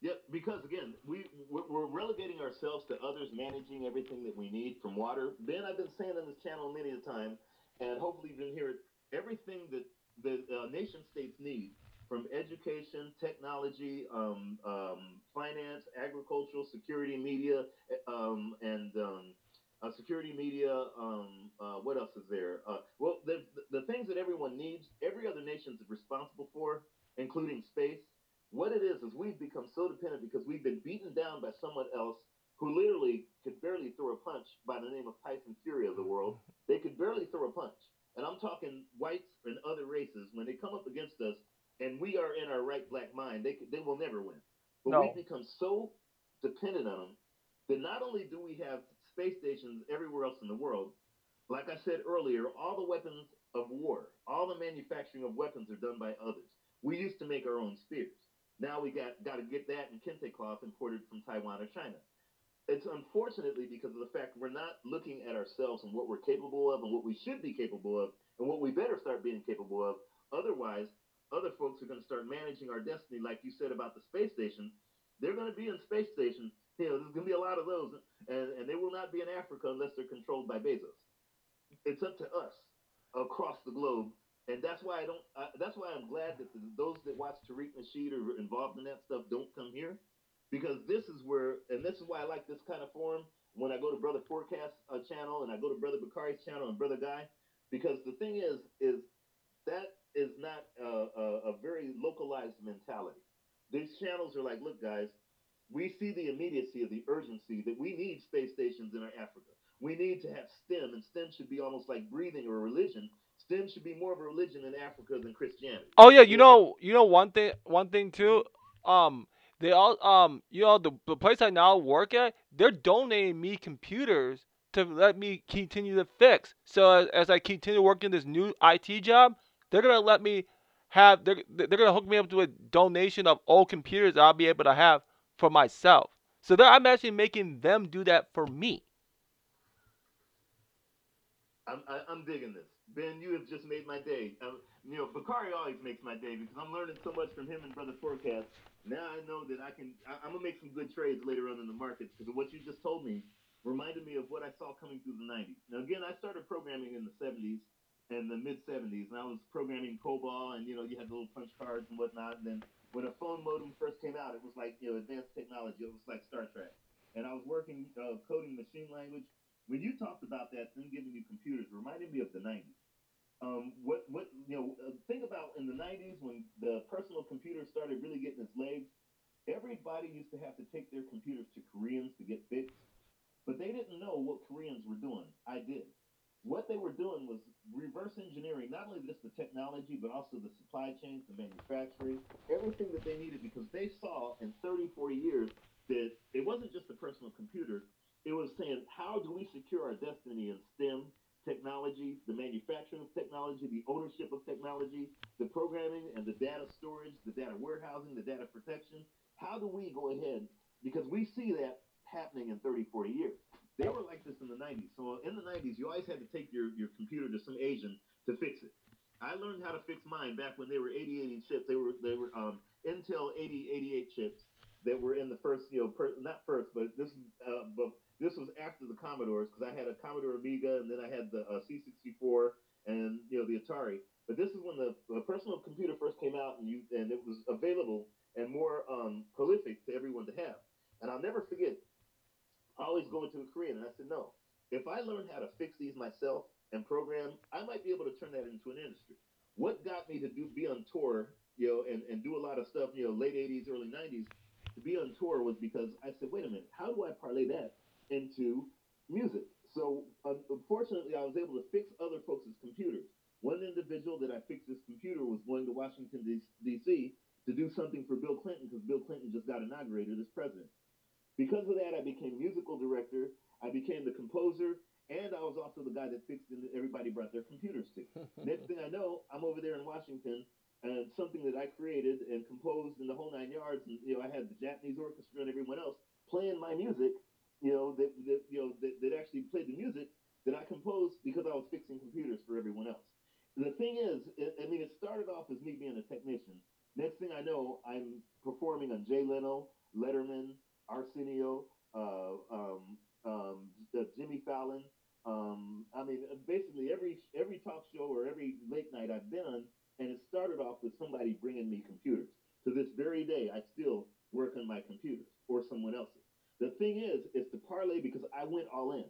Yeah, because again, we we're, relegating ourselves to others managing everything that we need from water. Ben, I've been saying on this channel many a time, and hopefully you've been hearing Everything that the uh, nation states need, from education, technology, um, um, finance, agricultural, security, media, eh, um, and um, uh, security, media. Um, uh, what else is there? Uh, well, the the things that everyone needs, every other nation is responsible for, including space. What it is is we've become so dependent because we've been beaten down by someone else who literally could barely throw a punch by the name of Tyson Fury of the world. They could barely throw a punch. And I'm talking whites and other races when they come up against us and we are in our right black mind, they they will never win. But No. we've become so dependent on them that not only do we have space stations everywhere else in the world, like I said earlier, all the weapons of war, all the manufacturing of weapons are done by others. We used to make our own spears. Now we got got to get that in kente cloth imported from Taiwan or China. It's unfortunately because of the fact we're not looking at ourselves and what we're capable of and what we should be capable of and what we better start being capable of. Otherwise, other folks are going to start managing our destiny, like you said about the space station. They're going to be in space stations. You know, there's going to be a lot of those, and, and they will not be in Africa unless they're controlled by Bezos. It's up to us across the globe and that's why I don't. Uh, that's why I'm glad that the, those that watch Tariq Nasheed or are involved in that stuff don't come here, because this is where, and this is why I like this kind of forum. When I go to Brother Forecast uh, channel and I go to Brother Bakari's channel and Brother Guy, because the thing is, is that is not a, a, a very localized mentality. these channels are like, look, guys, we see the immediacy of the urgency that we need space stations in our Africa. We need to have STEM, and STEM should be almost like breathing or religion. STEM should be more of a religion in Africa than Christianity. Oh yeah, you know, you know one thing, one thing too. Um, they all, um, you know, the the place I now work at, they're donating me computers to let me continue to fix. So as, as I continue working this new IT job, they're gonna let me have they're they're gonna hook me up to a donation of old computers that I'll be able to have for myself. So they're, I'm actually making them do that for me. I'm, I, I'm digging this. Ben, you have just made my day. Um, you know, Bakari always makes my day because I'm learning so much from him and Brother Forecast. Now I know that I can, I, I'm going to make some good trades later on in the markets because what you just told me reminded me of what I saw coming through the 90s. Now, again, I started programming in the 70s and the mid 70s, and I was programming COBOL, and you know, you had the little punch cards and whatnot. And then when a phone modem first came out, it was like you know, advanced technology. It was like Star Trek, and I was working uh, coding machine language. When you talked about that, them giving you computers, reminded me of the 90s. Um, what what you know? Uh, think about in the '90s when the personal computer started really getting its legs. Everybody used to have to take their computers to Koreans to get fixed, but they didn't know what Koreans were doing. I did. What they were doing was reverse engineering not only just the technology, but also the supply chains, the manufacturing, everything that they needed because they saw in 30, 40 years that it wasn't just the personal computer. It was saying, how do we secure our destiny in STEM, technology, the manufacturing of technology, the ownership of technology, the programming and the data storage, the data warehousing, the data protection. How do we go ahead? Because we see that happening in 30, 40 years. They were like this in the 90s. So in the 90s, you always had to take your, your computer to some Asian to fix it. I learned how to fix mine back when they were 8080 chips. They were they were um, Intel 8088 chips that were in the first, you know, per, not first, but this uh, but this was after the Commodores because I had a Commodore Amiga and then I had the uh, C64 and you know the Atari. But this is when the, the, personal computer first came out and you and it was available and more um, prolific to everyone to have. And I'll never forget. I always go into a Korean and I said, no, if I learn how to fix these myself and program, I might be able to turn that into an industry. What got me to do be on tour, you know, and, and do a lot of stuff, you know, late 80s, early 90s, to be on tour was because I said, wait a minute, how do I parlay that into music. So unfortunately, I was able to fix other folks' computers. One individual that I fixed his computer was going to Washington D.C. to do something for Bill Clinton because Bill Clinton just got inaugurated as president. Because of that, I became musical director. I became the composer, and I was also the guy that fixed and everybody brought their computers to. Next thing I know, I'm over there in Washington, and something that I created and composed in the whole nine yards. And you know, I had the Japanese orchestra and everyone else playing my music you know, that, that you know that, that actually played the music that I composed because I was fixing computers for everyone else. The thing is, it, I mean, it started off as me being a technician. Next thing I know, I'm performing on Jay Leno, Letterman, Arsenio, uh, um, um, Jimmy Fallon. Um, I mean, basically every every talk show or every late night I've been on, and it started off with somebody bringing me computers. To this very day, I still work on my computers or someone else's. The thing is, is to parlay because I went all in.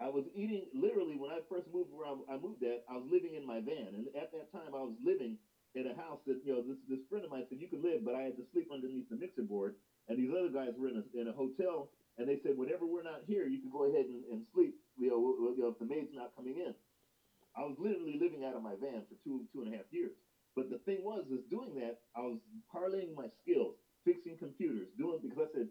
I was eating literally when I first moved where I, moved at. I was living in my van, and at that time, I was living in a house that you know this this friend of mine said you could live, but I had to sleep underneath the mixer board. And these other guys were in a in a hotel, and they said whenever we're not here, you can go ahead and, and sleep. You know, you know, if the maid's not coming in. I was literally living out of my van for two two and a half years. But the thing was, is doing that, I was parlaying my skills, fixing computers, doing because I said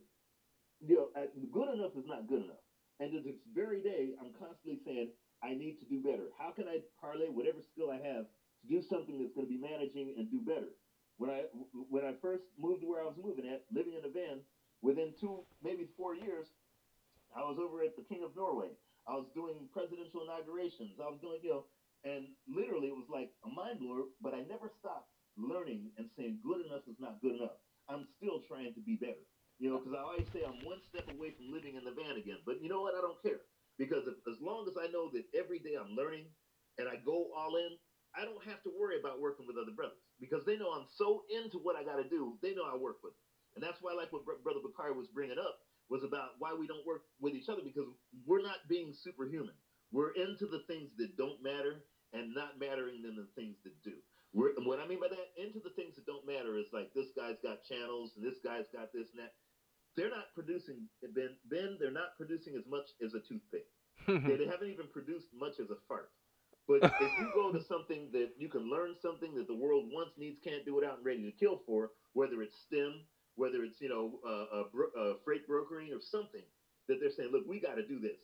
you know, uh, good enough is not good enough. And to this very day, I'm constantly saying, I need to do better. How can I parlay whatever skill I have to do something that's going to be managing and do better? When I when I first moved to where I was moving at, living in a van, within two maybe four years, I was over at the King of Norway. I was doing presidential inaugurations. I was doing you know, and literally it was like a mind blower. But I never stopped learning and saying good enough is not good enough. I'm still trying to be better. You know, because I always say I'm one step away from living in the van again. But you know what? I don't care because if, as long as I know that every day I'm learning and I go all in, I don't have to worry about working with other brothers because they know I'm so into what I got to do. They know I work with them, and that's why, I like what Brother Bakari was bringing up, was about why we don't work with each other because we're not being superhuman. We're into the things that don't matter and not mattering than the things that do. We're, what I mean by that, into the things that don't matter is like this guy's got channels and this guy's got this and that. They're not producing Ben. Ben, they're not producing as much as a toothpick. they, they haven't even produced much as a fart. But if you go to something that you can learn something that the world wants, needs, can't do without, and ready to kill for, whether it's STEM, whether it's you know uh, bro- uh, freight brokering or something that they're saying, look, we got to do this.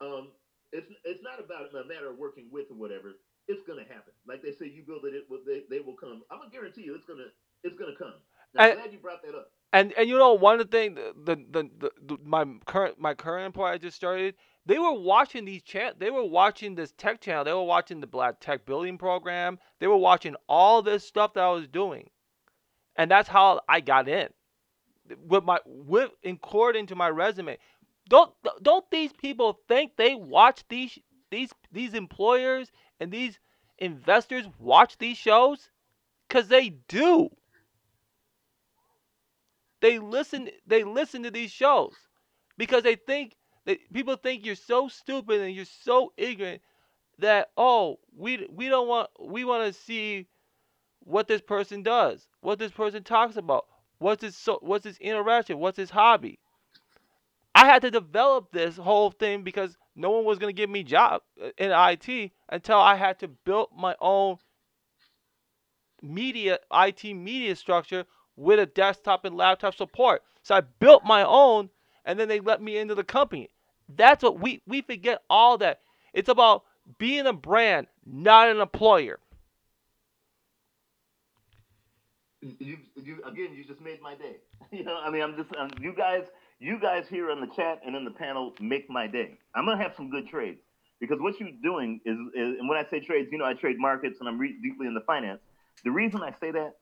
Um, it's it's not about a matter of working with or whatever. It's gonna happen. Like they say, you build it, it will, they, they will come. I'm gonna guarantee you, it's gonna it's gonna come. Now, I'm glad you brought that up. And and you know one of the things the, the the, the my current my current employer I just started they were watching these chan they were watching this tech channel they were watching the black tech building program they were watching all this stuff that I was doing. And that's how I got in. With my with according to my resume. Don't don't these people think they watch these these these employers and these investors watch these shows? Cuz they do they listen they listen to these shows because they think that people think you're so stupid and you're so ignorant that oh we we don't want we want to see what this person does what this person talks about what's his so what's his interaction what's his hobby. I had to develop this whole thing because no one was going to give me job uh, in it until i had to build my own media it media structure with a desktop and laptop support. So I built my own and then they let me into the company. That's what we we forget all that. It's about being a brand, not an employer. You, you again. You just made my day. You know, I mean, I'm just you guys. You guys here on the chat and in the panel make my day. I'm gonna have some good trades because what you're doing is, is and when I say trades, you know, I trade markets and I'm re- deeply into finance. The reason I say that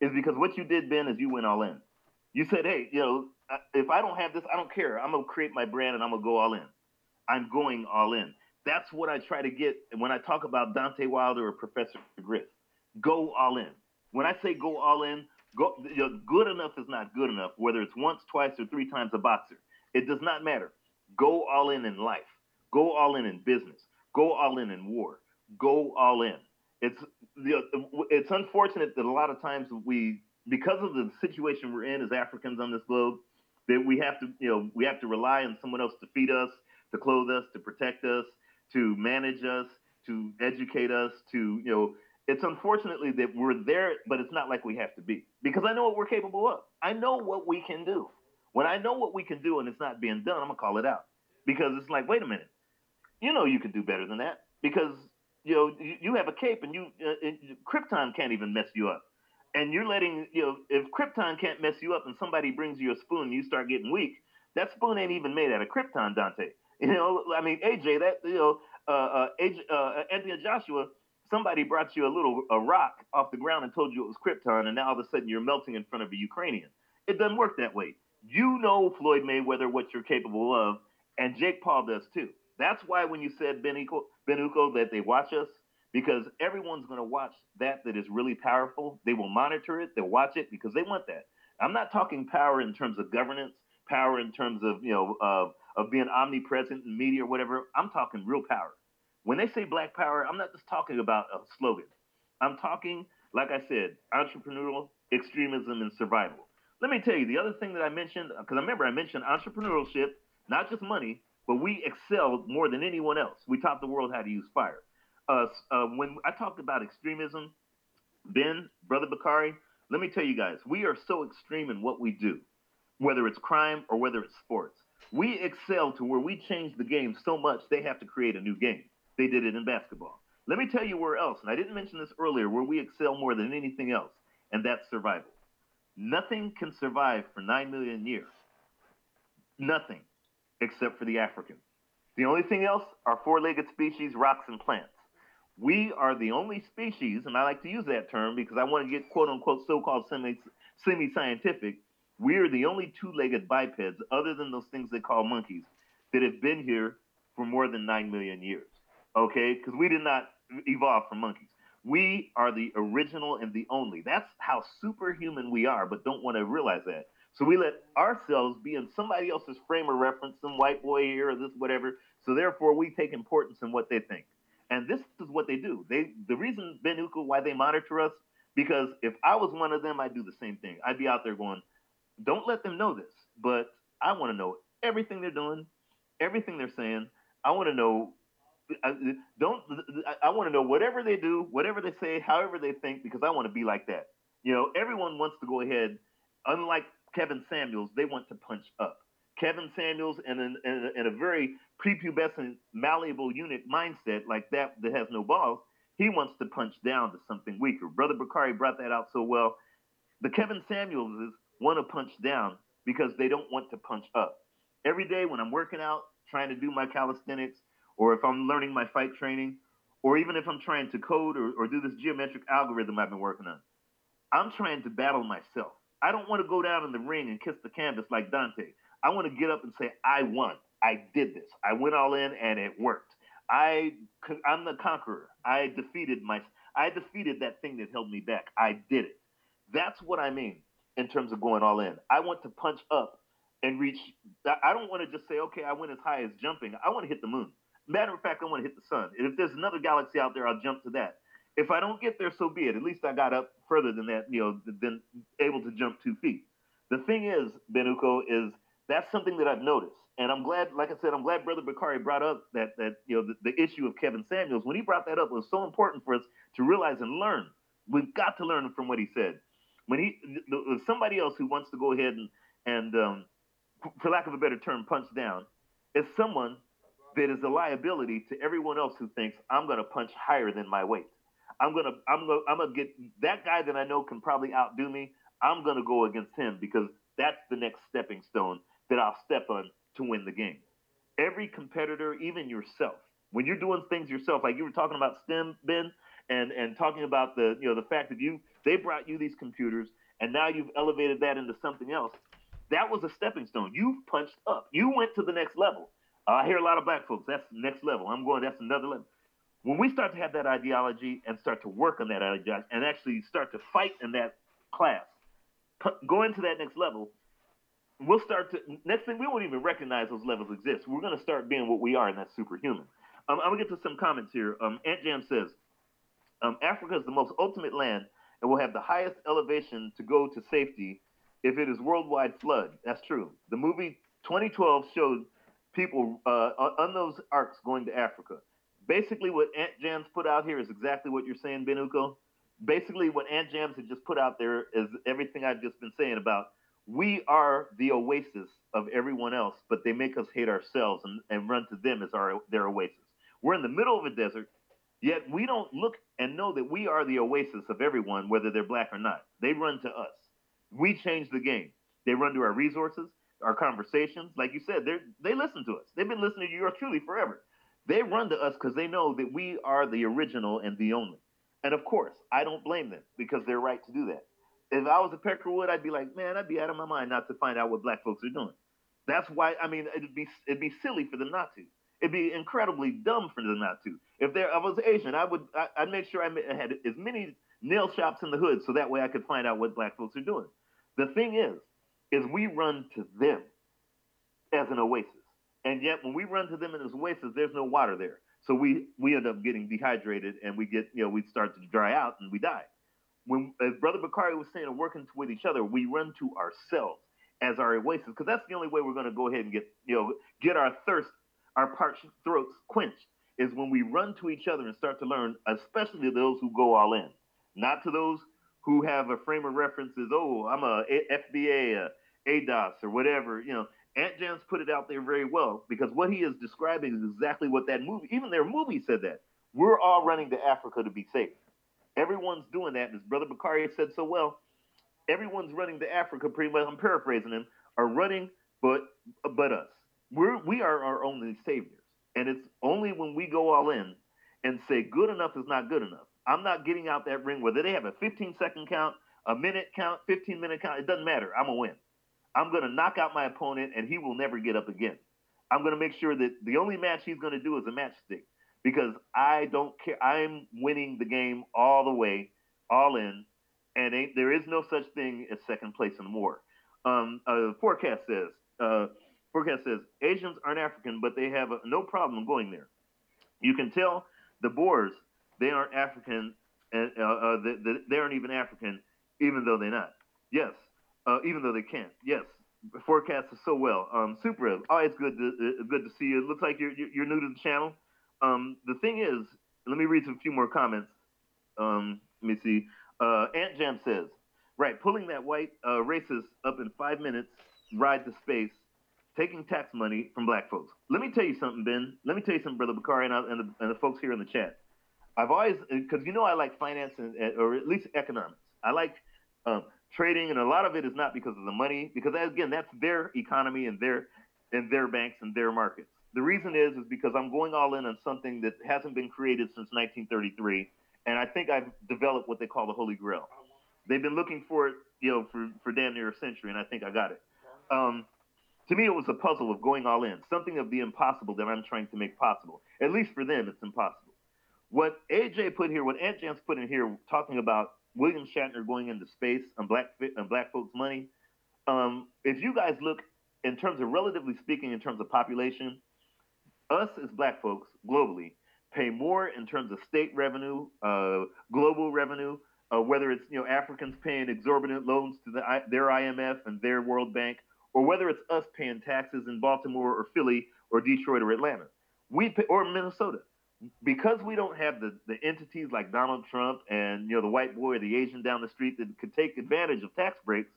is because what you did, Ben, is you went all in. You said, hey, you know, if I don't have this, I don't care. I'm gonna create my brand and I'm gonna go all in. I'm going all in. That's what I try to get when I talk about Deontay Wilder or Professor Griff. Go all in. When I say go all in, go you know, good enough is not good enough, whether it's once, twice, or three times a boxer. It does not matter. Go all in in life. Go all in in business. Go all in in war. Go all in. It's it's unfortunate that a lot of times we, because of the situation we're in as Africans on this globe, that we have to you know we have to rely on someone else to feed us, to clothe us, to protect us, to manage us, to educate us, to you know. It's unfortunately that we're there, but it's not like we have to be because I know what we're capable of. I know what we can do. When I know what we can do and it's not being done, I'm gonna call it out because it's like, wait a minute, you know you can do better than that because you know you, you have a cape and you uh, and Krypton can't even mess you up, and you're letting you know if Krypton can't mess you up and somebody brings you a spoon and you start getting weak, that spoon ain't even made out of Krypton, Deontay. You know, I mean AJ, that you know, uh, uh, AJ, uh, Anthony Joshua, somebody brought you a little a rock off the ground and told you it was Krypton, and now all of a sudden you're melting in front of a Ukrainian. It doesn't work that way. You know Floyd Mayweather what you're capable of, and Jake Paul does too. That's why when you said Ben Uko, ben Uko that they watch us, because everyone's going to watch that that is really powerful. They will monitor it, they'll watch it because they want that. I'm not talking power in terms of governance, power in terms of you know of of being omnipresent in media or whatever. I'm talking real power. When they say black power, I'm not just talking about a slogan. I'm talking, like I said, entrepreneurial extremism and survival. Let me tell you the other thing that I mentioned, because I remember I mentioned entrepreneurship, not just money, but we excelled more than anyone else. We taught the world how to use fire. Uh, uh, when I talked about extremism, Ben, Brother Bakari, let me tell you guys, we are so extreme in what we do, whether it's crime or whether it's sports. We excel to where we change the game so much they have to create a new game. They did it in basketball. Let me tell you where else, and I didn't mention this earlier, where we excel more than anything else, and that's survival. Nothing can survive for 9 million years. Nothing, except for the African. The only thing else are four legged species, rocks, and plants. We are the only species, and I like to use that term because I want to get quote unquote so called semi scientific. We are the only two legged bipeds, other than those things they call monkeys, that have been here for more than 9 million years. Okay? Because we did not evolve from monkeys. We are the original and the only. That's how superhuman we are, but don't want to realize that. So we let ourselves be in somebody else's frame of reference, some white boy here or this, whatever. So therefore, we take importance in what they think. And this is what they do. They the reason Ben Uku, why they monitor us, Because if I was one of them, I'd do the same thing. I'd be out there going, don't let them know this, but I want to know everything they're doing, everything they're saying. I want to know. I, don't I want to know whatever they do, whatever they say, however they think, because I want to be like that. You know, everyone wants to go ahead. Unlike Kevin Samuels, they want to punch up. Kevin Samuels in, an, in, a, in a very prepubescent, malleable unit mindset like that that has no balls, he wants to punch down to something weaker. Brother Bakari brought that out so well. The Kevin Samuelses want to punch down because they don't want to punch up. Every day when I'm working out, trying to do my calisthenics, or if I'm learning my fight training, or even if I'm trying to code or, or do this geometric algorithm I've been working on, I'm trying to battle myself. I don't want to go down in the ring and kiss the canvas like Deontay. I want to get up and say, I won. I did this. I went all in and it worked. I, I'm the conqueror. I defeated my, I defeated that thing that held me back. I did it. That's what I mean in terms of going all in. I want to punch up and reach. I don't want to just say, okay, I went as high as jumping. I want to hit the moon. Matter of fact, I want to hit the sun. And if there's another galaxy out there, I'll jump to that. If I don't get there, so be it. At least I got up further than that, you know, than able to jump two feet. The thing is, Benuko, is that's something that I've noticed. And I'm glad, like I said, I'm glad Brother Bakari brought up that that you know the, the issue of Kevin Samuels. When he brought that up, it was so important for us to realize and learn. We've got to learn from what he said. When he somebody else who wants to go ahead and and um, for lack of a better term, punch down, is someone that is a liability to everyone else who thinks I'm going to punch higher than my weight. I'm gonna I'm gonna I'm gonna get that guy that I know can probably outdo me. I'm gonna go against him because that's the next stepping stone that I'll step on to win the game. Every competitor, even yourself, when you're doing things yourself, like you were talking about STEM, Ben, and and talking about the you know the fact that you they brought you these computers and now you've elevated that into something else. That was a stepping stone. You've punched up. You went to the next level. Uh, I hear a lot of black folks. That's next level. I'm going. That's another level. When we start to have that ideology and start to work on that ideology and actually start to fight in that class, go into that next level, we'll start to next thing we won't even recognize those levels exist. We're going to start being what we are, and that's superhuman. Um, I'm gonna get to some comments here. Um, Ant Jam says um, Africa is the most ultimate land and will have the highest elevation to go to safety if it is worldwide flood. That's true. The movie 2012 showed people uh, on those arcs going to Africa. Basically, what Ant Jams put out here is exactly what you're saying, Benuko. Basically, what Ant Jams had just put out there is everything I've just been saying about we are the oasis of everyone else, but they make us hate ourselves and, and run to them as our their oasis. We're in the middle of a desert, yet we don't look and know that we are the oasis of everyone, whether they're black or not. They run to us. We change the game. They run to our resources, our conversations. Like you said, they they listen to us. They've been listening to you truly forever. They run to us because they know that we are the original and the only. And of course, I don't blame them because they're right to do that if I was a Peckerwood, I'd be like, man, I'd be out of my mind not to find out what black folks are doing. That's why I mean it'd be it'd be silly for them not to. It'd be incredibly dumb for them not to. If I was Asian, I would I, would make sure I had as many nail shops in the hood so that way I could find out what black folks are doing. The thing is, is we run to them as an oasis, and yet when we run to them in this oasis, there's no water there. So we we end up getting dehydrated and we get you know we start to dry out and we die when as Brother Bakari was saying, working with each other, we run to ourselves as our oasis, because that's the only way we're going to go ahead and get you know get our thirst, our parched throats quenched, is when we run to each other and start to learn, especially those who go all in, not to those who have a frame of reference as oh I'm a FBA, a ADOS, or whatever. You know, Ant Jams put it out there very well because what he is describing is exactly what that movie, even their movie said that we're all running to Africa to be safe. Everyone's doing that. As Brother Bakari said so well, everyone's running to Africa pretty much. I'm paraphrasing him, are running, but but us. We're we are our only saviors. And it's only when we go all in and say good enough is not good enough. I'm not getting out that ring whether they have a 15 second count, a minute count, 15 minute count, it doesn't matter. I'm gonna win. I'm gonna knock out my opponent and he will never get up again. I'm gonna make sure that the only match he's gonna do is a matchstick because I don't care. I'm winning the game all the way, all in, and there is no such thing as second place in war. Um, uh, forecast says, uh, forecast says Asians aren't African, but they have a, no problem going there. You can tell the Boers they aren't African and uh, uh, that they aren't even African, even though they're not. Yes, uh, even though they can't. Yes, forecast is so well. Um, super, always good to uh, good to see you. It looks like you're you're new to the channel. Um, the thing is, let me read some few more comments. Um, let me see. Uh, Ant Jam says, right, pulling that white uh, racist up in five minutes, ride to space, taking tax money from black folks. Let me tell you something, Ben. Let me tell you something, brother Bakari, and, I, and, the, and the folks here in the chat. I've always, because you know I like finance and, or at least economics. I like um, trading, and a lot of it is not because of the money, because again, that's their economy and their and their banks and their markets. The reason is is because I'm going all in on something that hasn't been created since 1933, and I think I've developed what they call the Holy Grail. They've been looking for it, you know, for for damn near a century, and I think I got it. Um, to me, it was a puzzle of going all in, something of the impossible that I'm trying to make possible. At least for them, it's impossible. What AJ put here, what Ant Jam's put in here, talking about William Shatner going into space on black on black folks' money. Um, if you guys look in terms of relatively speaking, in terms of population, us as black folks globally pay more in terms of state revenue, uh, global revenue, uh, whether it's you know Africans paying exorbitant loans to the, their IMF and their World Bank, or whether it's us paying taxes in Baltimore or Philly or Detroit or Atlanta, we pay, or Minnesota because we don't have the, the entities like Donald Trump and you know the white boy or the Asian down the street that could take advantage of tax breaks,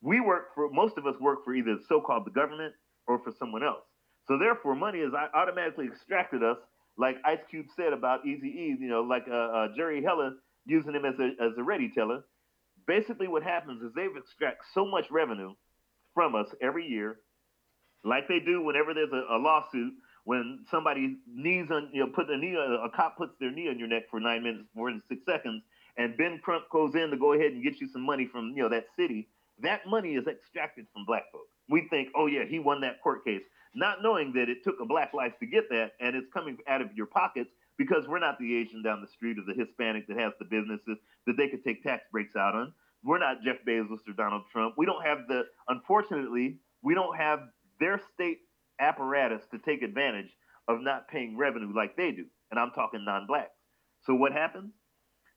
we work for most of us work for either so-called the government or for someone else. So therefore, money is automatically extracted us, like Ice Cube said about Easy E. You know, like uh, uh, Jerry Heller using him as a as a ready teller. Basically, what happens is they extract so much revenue from us every year, like they do whenever there's a, a lawsuit when somebody knees on you know put a knee uh, a cop puts their knee on your neck for nine minutes more than six seconds and ben crump goes in to go ahead and get you some money from you know that city that money is extracted from black folks. We think oh yeah he won that court case not knowing that it took a black life to get that and it's coming out of your pockets because we're not the asian down the street or the hispanic that has the businesses that they could take tax breaks out on. We're not jeff bezos or donald trump. We don't have the unfortunately we don't have their state apparatus to take advantage of not paying revenue like they do. And I'm talking non blacks. So what happens?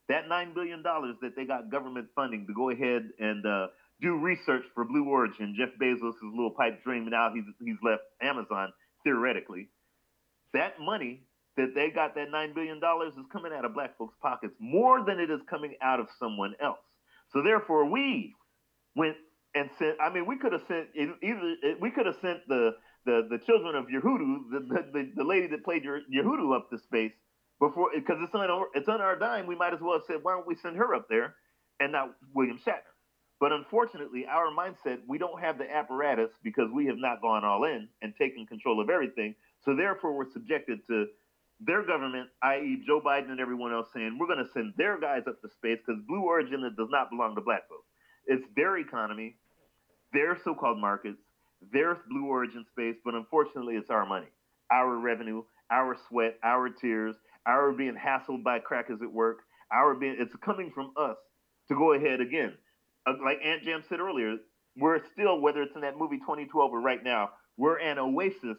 That $9 billion that they got government funding to go ahead and uh, do research for Blue Origin, Jeff Bezos' little pipe dream, and now he's, he's left Amazon, theoretically. That money that they got, that $9 billion, is coming out of black folks' pockets more than it is coming out of someone else. So therefore, we went and sent, I mean, we could have sent, either, we could have sent the, the the children of Uhura, the, the, the lady that played Uhura up to space before because it's on our, it's on our dime. We might as well have said, why don't we send her up there and not William Shatner? But unfortunately, our mindset, we don't have the apparatus because we have not gone all in and taken control of everything. So therefore, we're subjected to their government, i.e., Joe Biden and everyone else, saying we're going to send their guys up to space because Blue Origin does not belong to black folks. It's their economy, their so-called markets, there's Blue Origin space, but unfortunately, it's our money, our revenue, our sweat, our tears, our being hassled by crackers at work, our being, it's coming from us to go ahead again. Uh, like Ant Jam said earlier, we're still, whether it's in that movie 2012 or right now, we're an oasis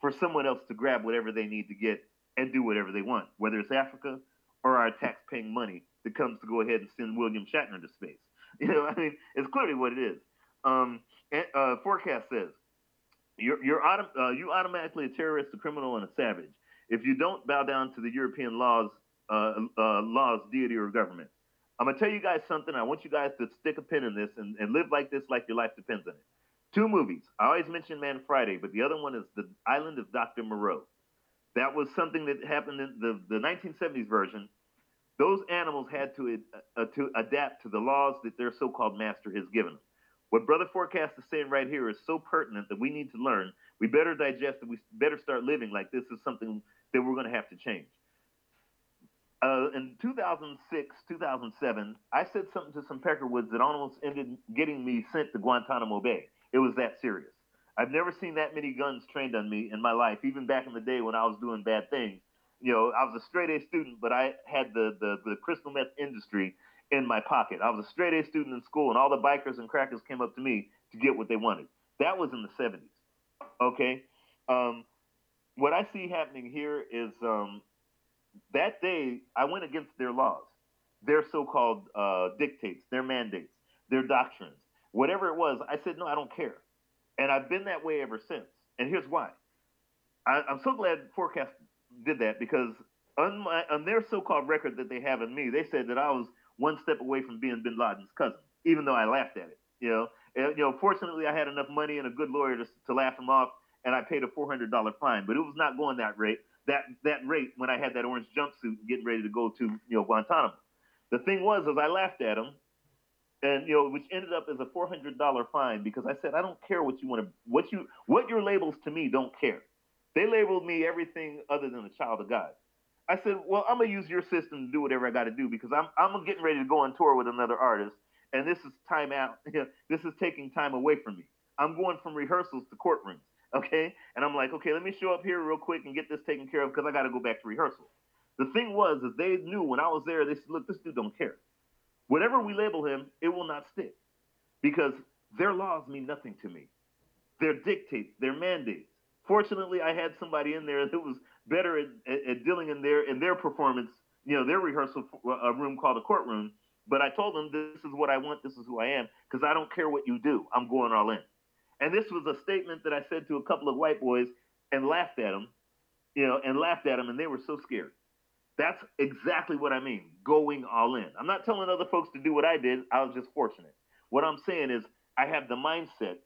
for someone else to grab whatever they need to get and do whatever they want, whether it's Africa or our tax-paying money that comes to go ahead and send William Shatner to space. You know, I mean, it's clearly what it is. Um, uh, forecast says you're, you're uh, you automatically a terrorist, a criminal, and a savage if you don't bow down to the European laws, uh, uh, laws, deity, or government. I'm gonna tell you guys something. I want you guys to stick a pin in this and, and live like this, like your life depends on it. Two movies. I always mention Man Friday, but the other one is The Island of Dr. Moreau. That was something that happened in the, the 1970s version. Those animals had to uh, to adapt to the laws that their so-called master has given them. What Brother Forecast is saying right here is so pertinent that we need to learn. We better digest it. We better start living like this is something that we're going to have to change. Uh, in 2006, 2007, I said something to some Peckerwoods that almost ended getting me sent to Guantanamo Bay. It was that serious. I've never seen that many guns trained on me in my life, even back in the day when I was doing bad things. You know, I was a straight A student, but I had the, the, the crystal meth industry in my pocket. I was a straight A student in school, and all the bikers and crackers came up to me to get what they wanted. That was in the 70s. Okay? Um, what I see happening here is um, that day I went against their laws. their so-called uh, dictates, their mandates, their doctrines, whatever it was. I said, no, I don't care, and I've been that way ever since. And here's why. I, am so glad Forecast did that because on, my, on their so-called record that they have in me, they said that I was one step away from being Bin Laden's cousin, even though I laughed at it. You know, and, you know. Fortunately, I had enough money and a good lawyer to, to laugh him off, and I paid a $400 fine. But it was not going that rate. That that rate when I had that orange jumpsuit getting ready to go to you know Guantanamo. The thing was, as I laughed at him, and you know, which ended up as a four hundred dollar fine because I said I don't care what you want to, what you, what your labels to me don't care. They labeled me everything other than a child of God. I said, well, I'm gonna use your system to do whatever I got to do because I'm I'm getting ready to go on tour with another artist, and this is time out. this is taking time away from me. I'm going from rehearsals to courtrooms, okay? And I'm like, okay, let me show up here real quick and get this taken care of because I got to go back to rehearsal. The thing was, is they knew when I was there, they said, look, this dude don't care. Whatever we label him, it will not stick because their laws mean nothing to me. Their dictates, their mandates. Fortunately, I had somebody in there that was better at, at, dealing in their in their performance, you know, their rehearsal uh, room called a courtroom. But I told them this is what I want, this is who I am, because I don't care what you do. I'm going all in. And this was a statement that I said to a couple of white boys and laughed at them, you know, and laughed at them, and they were so scared. That's exactly what I mean, going all in. I'm not telling other folks to do what I did. I was just fortunate. What I'm saying is I have the mindset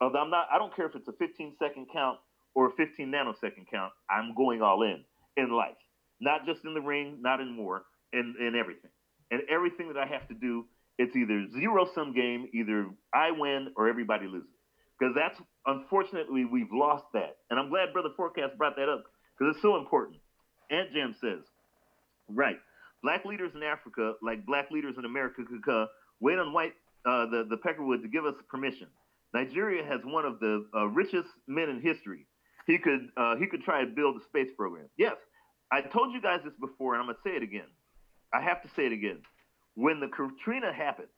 of I'm not I don't care if it's a 15 second count or a 15 nanosecond count. I'm going all in in life. Not just in the ring, not in war, in, in everything. And everything that I have to do, it's either zero sum game, either I win or everybody loses. Because that's unfortunately we've lost that. And I'm glad Brother Forecast brought that up because it's so important. Ant Jam says, Right. Black leaders in Africa, like black leaders in America, could uh, wait on white uh, the the Peckerwood to give us permission. Nigeria has one of the uh, richest men in history. He could uh, he could try to build a space program. Yes, I told you guys this before, and I'm gonna say it again. I have to say it again. When the Katrina happened,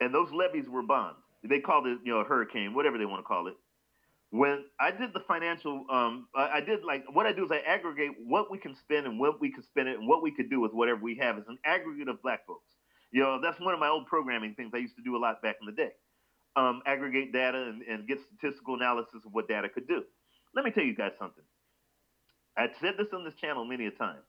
and those levees were bonds, they called it you know a hurricane, whatever they want to call it when I did the financial, um, I, I, did like what I do is I aggregate what we can spend and what we can spend it and what we could do with whatever we have as an aggregate of black folks. You know, that's one of my old programming things I used to do a lot back in the day. Um, aggregate data and, and get statistical analysis of what data could do. Let me tell you guys something. I've said this on this channel many a time.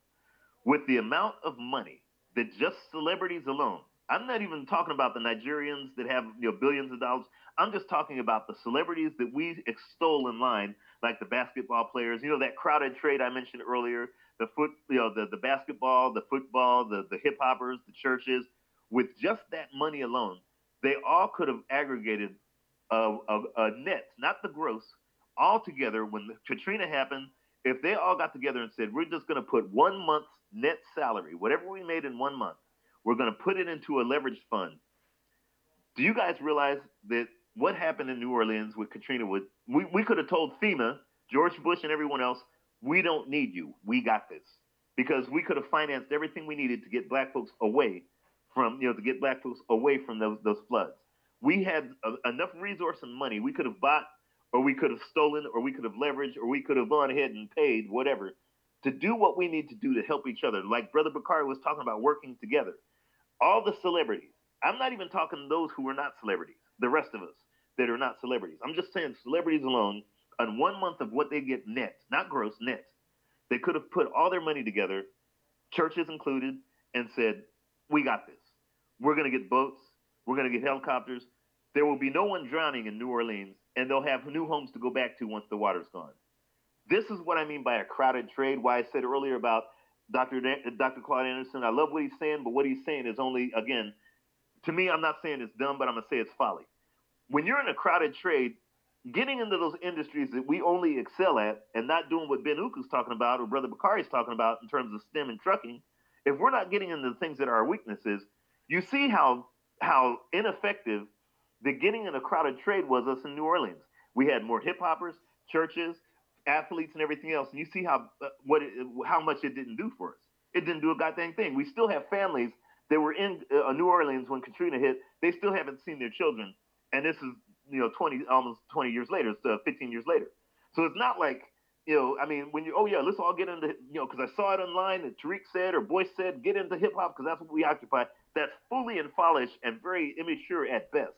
With the amount of money that just celebrities alone, I'm not even talking about the Nigerians that have you know billions of dollars. I'm just talking about the celebrities that we extol in line, like the basketball players. You know that crowded trade I mentioned earlier. The foot, you know, the, the basketball, the football, the the hip hoppers, the churches. With just that money alone, they all could have aggregated a, a, a net, not the gross, all together. When Katrina happened, if they all got together and said, "We're just going to put one month's net salary, whatever we made in one month." We're going to put it into a leverage fund. Do you guys realize that what happened in New Orleans with Katrina would we, we could have told FEMA, George Bush and everyone else, we don't need you. We got this. Because we could have financed everything we needed to get black folks away from, you know, to get black folks away from those those floods. We had a, enough resource and money. We could have bought or we could have stolen or we could have leveraged or we could have gone ahead and paid whatever to do what we need to do to help each other. Like Brother Bakari was talking about working together all the celebrities. I'm not even talking those who are not celebrities, the rest of us that are not celebrities. I'm just saying celebrities alone on one month of what they get net, not gross, net. They could have put all their money together, churches included, and said, We got this. We're going to get boats. We're going to get helicopters. There will be no one drowning in New Orleans, and they'll have new homes to go back to once the water's gone. This is what I mean by a crowded trade. Why I said earlier about Dr. Dr. Claude Anderson. I love what he's saying, but what he's saying is only, again, to me, I'm not saying it's dumb, but I'm going to say it's folly. When you're in a crowded trade, getting into those industries that we only excel at and not doing what Ben Uko's talking about or Brother Bakari's talking about in terms of STEM and trucking, if we're not getting into the things that are our weaknesses, you see how how ineffective the getting in a crowded trade was us in New Orleans. We had more hip hoppers, churches, athletes and everything else, and you see how uh, what it, how much it didn't do for us. It didn't do a goddamn thing. We still have families that were in uh, New Orleans when Katrina hit. They still haven't seen their children, and this is you know 20 almost 20 years later, so 15 years later. So it's not like You know, I mean, when you, oh yeah, let's all get into, you know, because I saw it online that Tariq said or Boyce said, get into hip hop because that's what we occupy. That's fully and foolish and very immature at best,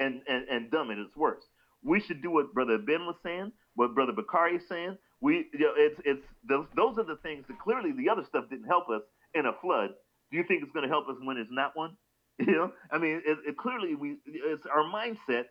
and and and dumb at its worst. We should do what Brother Ben was saying, what Brother Bakari is saying. We, you know, it's it's those those are the things that clearly the other stuff didn't help us in a flood. Do you think it's going to help us when it's not one? You know, I mean, it, it clearly we it's our mindset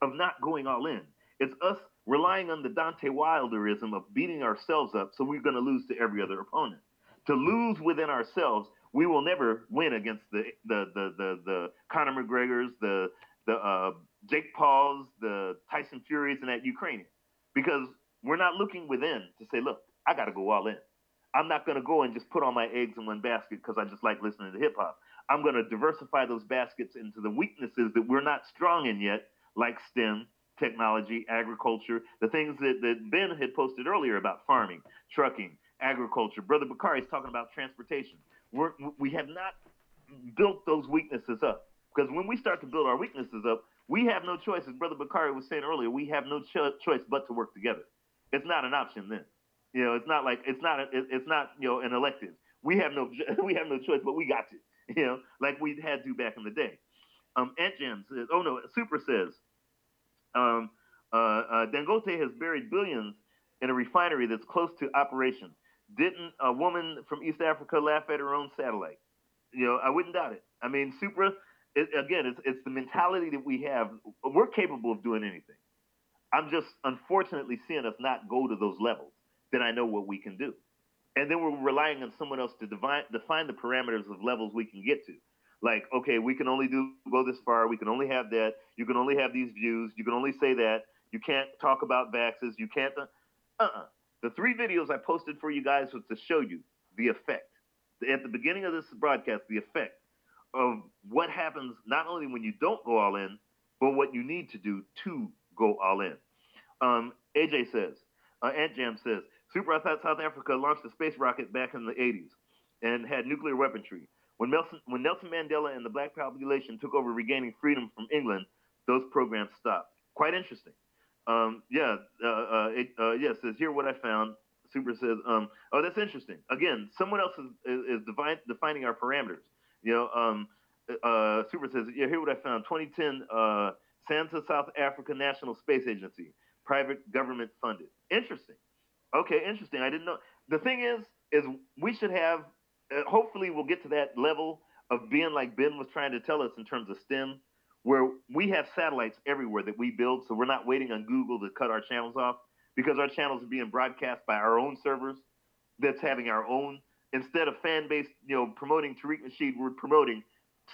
of not going all in. It's us relying on the Deontay Wilderism of beating ourselves up, so we're going to lose to every other opponent. To lose within ourselves, we will never win against the the the the, the Conor McGregor's, the the uh, Jake Pauls, the Tyson Furies, and that Ukrainian, because we're not looking within to say, look, I got to go all in. I'm not going to go and just put all my eggs in one basket because I just like listening to hip hop. I'm going to diversify those baskets into the weaknesses that we're not strong in yet, like STEM, technology, agriculture, the things that, that Ben had posted earlier about farming, trucking, agriculture. Brother Bakari is talking about transportation. We're, we have not built those weaknesses up because when we start to build our weaknesses up, we have no choice. As Brother Bakari was saying earlier, we have no cho- choice but to work together. It's not an option then. You know, it's not like it's not a, it's not you know an elective. We have no we have no choice, but we got to. You know, like we had to back in the day. Um, Ant Jam says, oh no, Super says, um, uh, uh, Dangote has buried billions in a refinery that's close to operation. Didn't a woman from East Africa laugh at her own satellite? You know, I wouldn't doubt it. I mean, Supra, it, again, it's, it's the mentality that we have. We're capable of doing anything. I'm just unfortunately seeing us not go to those levels. Then I know what we can do. And then we're relying on someone else to define, define the parameters of levels we can get to. Like okay we can only do go this far. We can only have that. You can only have these views. You can only say that. You can't talk about vaxes you can't uh, uh-uh. The three videos i posted for you guys was to show you the effect. At the beginning of this broadcast the effect of what happens not only when you don't go all in but what you need to do to go all in um, aj says uh, ant jam says super south africa launched a space rocket back in the 80s and had nuclear weaponry when Nelson, when Nelson Mandela and the black population took over regaining freedom from England, those programs stopped. Quite interesting. Um, yeah, uh, uh, it, uh, yeah, says here what I found. Super says, um, oh, that's interesting. Again, someone else is, is, is divine, defining our parameters. You know, um, uh, Super says, yeah, here what I found. 2010, uh, South Africa National Space Agency, private government funded. Interesting. Okay, interesting. I didn't know. The thing is, is we should have uh, hopefully we'll get to that level of being like Ben was trying to tell us in terms of STEM, where we have satellites everywhere that we build, so we're not waiting on Google to cut our channels off because our channels are being broadcast by our own servers. That's having our own instead of fan base, you know, promoting Tariq Nasheed, we're promoting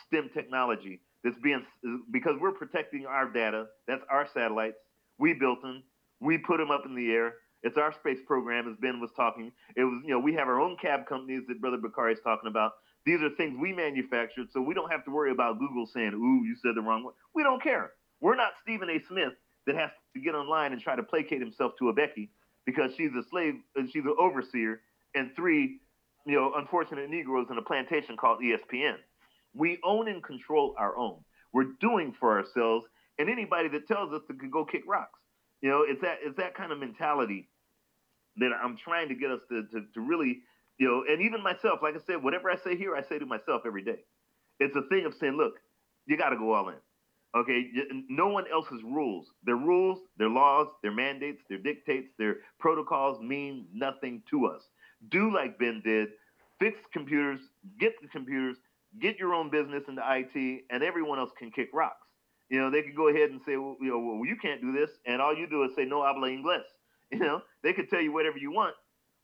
STEM technology that's being because we're protecting our data. That's our satellites. We built them. We put them up in the air. It's our space program, as Ben was talking. It was, you know, we have our own cab companies that Brother Bakari is talking about. These are things we manufactured, so we don't have to worry about Google saying, "Ooh, you said the wrong one." We don't care. We're not Stephen A. Smith that has to get online and try to placate himself to a Becky because she's a slave and she's an overseer and three, you know, unfortunate Negroes in a plantation called ESPN. We own and control our own. We're doing for ourselves, and anybody that tells us to go kick rocks. You know, it's that it's that kind of mentality that I'm trying to get us to, to, to really, you know, and even myself, like I said, whatever I say here, I say to myself every day. It's a thing of saying, look, you got to go all in. Okay, no one else's rules. Their rules, their laws, their mandates, their dictates, their protocols mean nothing to us. Do like Ben did, fix computers, get the computers, get your own business into IT, and everyone else can kick rocks. You know, they could go ahead and say, well, you know, well, you can't do this, and all you do is say no habla inglés. You know, they could tell you whatever you want,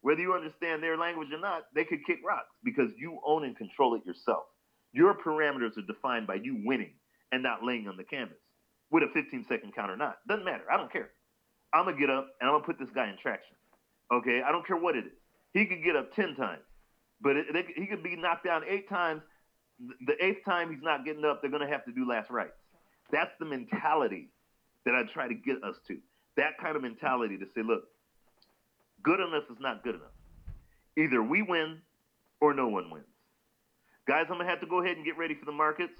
whether you understand their language or not. They could kick rocks because you own and control it yourself. Your parameters are defined by you winning and not laying on the canvas with a 15 second count or not. Doesn't matter. I don't care. I'm gonna get up and I'm gonna put this guy in traction. Okay, I don't care what it is. He could get up 10 times, but it, it, he could be knocked down eight times. The eighth time he's not getting up, they're gonna have to do last rites. That's the mentality that I try to get us to that kind of mentality to say, look, good enough is not good enough. Either we win or no one wins. Guys, I'm gonna have to go ahead and get ready for the markets.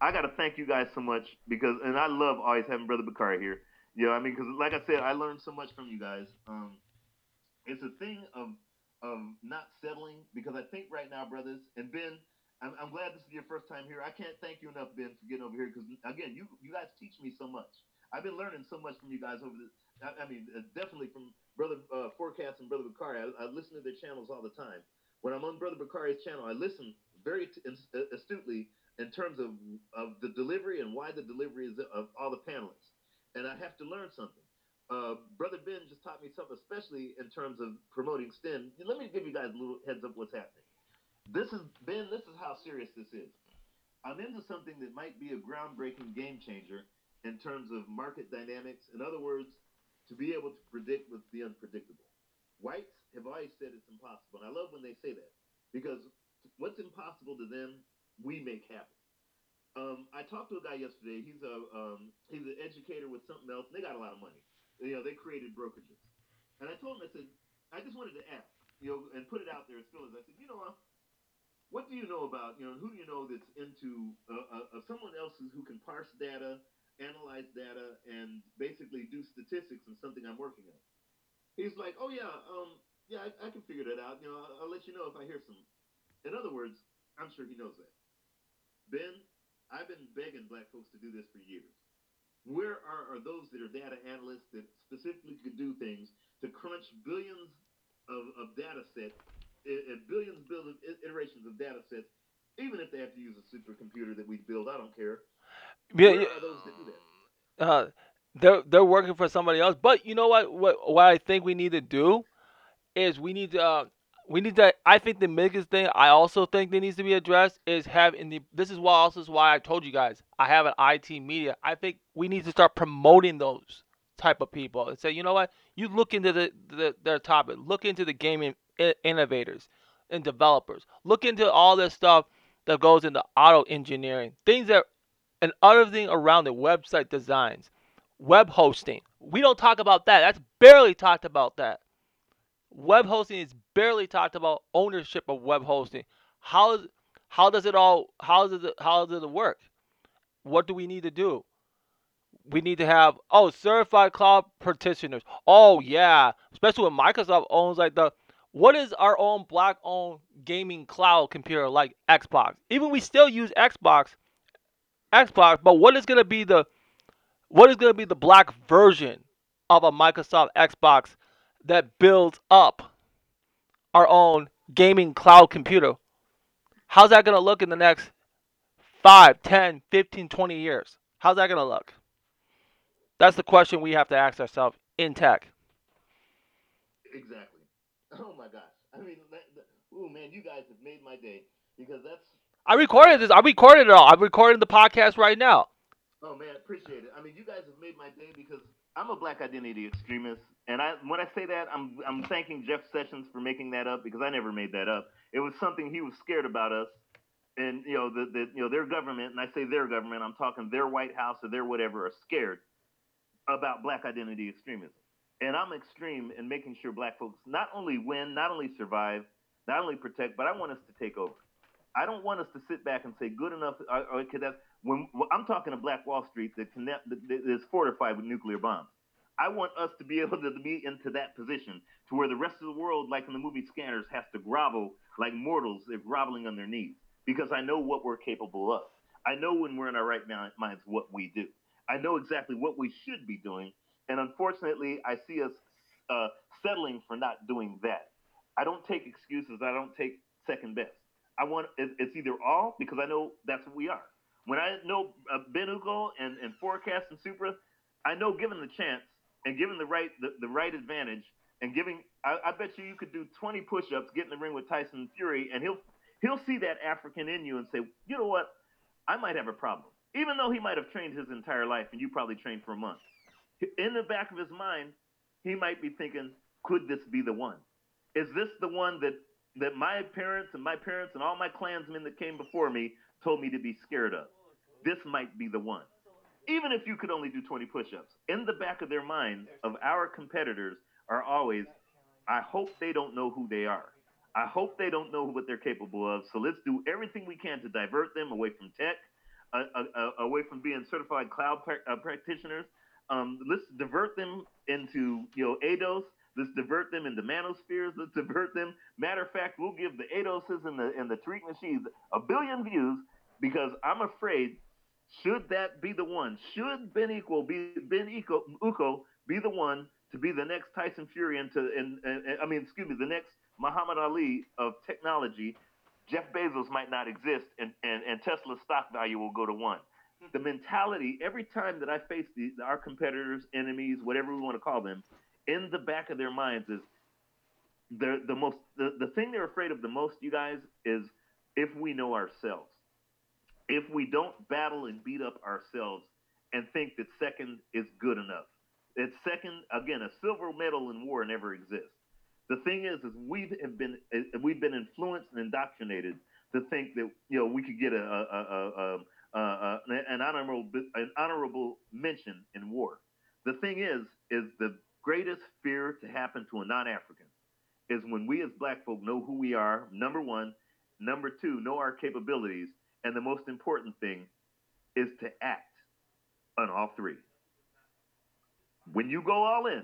I gotta thank you guys so much because, and I love always having Brother Bakari here. You know, I mean, because like I said, I learned so much from you guys. Um, It's a thing of of not settling because I think right now, brothers, and Ben, I'm, I'm glad this is your first time here. I can't thank you enough, Ben, for getting over here because again, you you guys teach me so much. I've been learning so much from you guys over the. I, I mean, uh, definitely from Brother uh, Forecast and Brother Bakari. I, I listen to their channels all the time. When I'm on Brother Bakari's channel, I listen very t- astutely in terms of of the delivery and why the delivery is of all the panelists, and I have to learn something. Uh, Brother Ben just taught me something, especially in terms of promoting STEM. Let me give you guys a little heads up what's happening. This is Ben. This is how serious this is. I'm into something that might be a groundbreaking game changer in terms of market dynamics. In other words, to be able to predict with the unpredictable. Whites have always said it's impossible, and I love when they say that because what's impossible to them, we make happen. Um, I talked to a guy yesterday. He's a um, he's an educator with something else. They got a lot of money you know, they created brokerages. And I told him, I said, I just wanted to ask, you know, and put it out there as as I said, you know, what What do you know about, you know, who do you know that's into uh, uh, someone else who can parse data, analyze data, and basically do statistics in something I'm working on? He's like, oh yeah, um, yeah, I, I can figure that out. You know, I'll, I'll let you know if I hear some. In other words, I'm sure he knows that. Ben, I've been begging black folks to do this for years. Where are, are those that are data analysts that specifically could do things to crunch billions of, of data sets, uh, billions, billions iterations of data sets, even if they have to use a supercomputer that we build, I don't care. Yeah, Where are those that do that? Uh, they're they're working for somebody else. But you know what? What what I think we need to do is we need to uh, we need to. I think the biggest thing I also think that needs to be addressed is having the. This is why also is why I told you guys I have an IT media. I think we need to start promoting those type of people and say, you know what, you look into the, the their topic, look into the gaming innovators and developers, look into all this stuff that goes into auto engineering, things that and other thing around the website designs, web hosting. We don't talk about that. That's barely talked about that. Web hosting is barely talked about ownership of web hosting. How how does it all how does it how does it work? What do we need to do? We need to have oh certified cloud practitioners. Oh yeah, especially when Microsoft owns like the what is our own black owned gaming cloud computer like Xbox? Even we still use Xbox Xbox, but what is gonna be the what is gonna be the black version of a Microsoft Xbox that builds up our own gaming cloud computer. How's that going to look in the next 5, 10, 15, 20 years? How's that going to look? That's the question we have to ask ourselves in tech. Exactly. Oh my gosh. I mean, oh man, you guys have made my day because that's. I recorded this. I recorded it all. I'm recording the podcast right now. Oh man, appreciate it. I mean, you guys have made my day because I'm a black identity extremist, and I when I say that, I'm I'm thanking Jeff Sessions for making that up because I never made that up. It was something he was scared about us, and you know the, the you know their government, and I say their government, I'm talking their White House or their whatever, are scared about black identity extremism. And I'm extreme in making sure black folks not only win, not only survive, not only protect, but I want us to take over. I don't want us to sit back and say good enough. Okay, that's when, when I'm talking to Black Wall Street that, that is fortified with nuclear bombs. I want us to be able to be into that position to where the rest of the world, like in the movie Scanners, has to grovel like mortals. They're groveling on their knees because I know what we're capable of. I know when we're in our right minds what we do. I know exactly what we should be doing. And unfortunately, I see us uh, settling for not doing that. I don't take excuses. I don't take second best. I want it's either all because I know that's what we are. When I know uh, Ben Uko and, and Forecast and Supra, I know given the chance and given the right the, the right advantage and giving, I, I bet you you could do 20 push-ups, get in the ring with Tyson Fury, and he'll he'll see that African in you and say, you know what, I might have a problem, even though he might have trained his entire life and you probably trained for a month. In the back of his mind, he might be thinking, could this be the one? Is this the one that that my parents and my parents and all my clansmen that came before me told me to be scared of. This might be the one. Even if you could only do 20 push ups, in the back of their mind of our competitors are always, I hope they don't know who they are. I hope they don't know what they're capable of. So let's do everything we can to divert them away from tech, uh, uh, uh, away from being certified cloud pra- uh, practitioners. Um, let's divert them into you know ADOS. Let's divert them into manospheres. Let's divert them. Matter of fact, we'll give the Adoses and the and the Tariq Nasheeds a billion views because I'm afraid should that be the one, should Ben Uko be Ben Uko, Uko be the one to be the next Tyson Fury and to and, and, and I mean excuse me the next Muhammad Ali of technology, Jeff Bezos might not exist and, and, and Tesla's stock value will go to one. The mentality every time that I face the, our competitors, enemies, whatever we want to call them, in the back of their minds is the the most the, the thing they're afraid of the most, you guys, is if we know ourselves. If we don't battle and beat up ourselves and think that second is good enough. That second, again, a silver medal in war never exists. The thing is, is we have been uh, we've been influenced and indoctrinated to think that you know we could get a, a, a, a an honorable an honorable mention in war. The thing is, is the greatest fear to happen to a non-African is when we as black folk know who we are, number one, number two, know our capabilities, and the most important thing is to act on all three. When you go all in,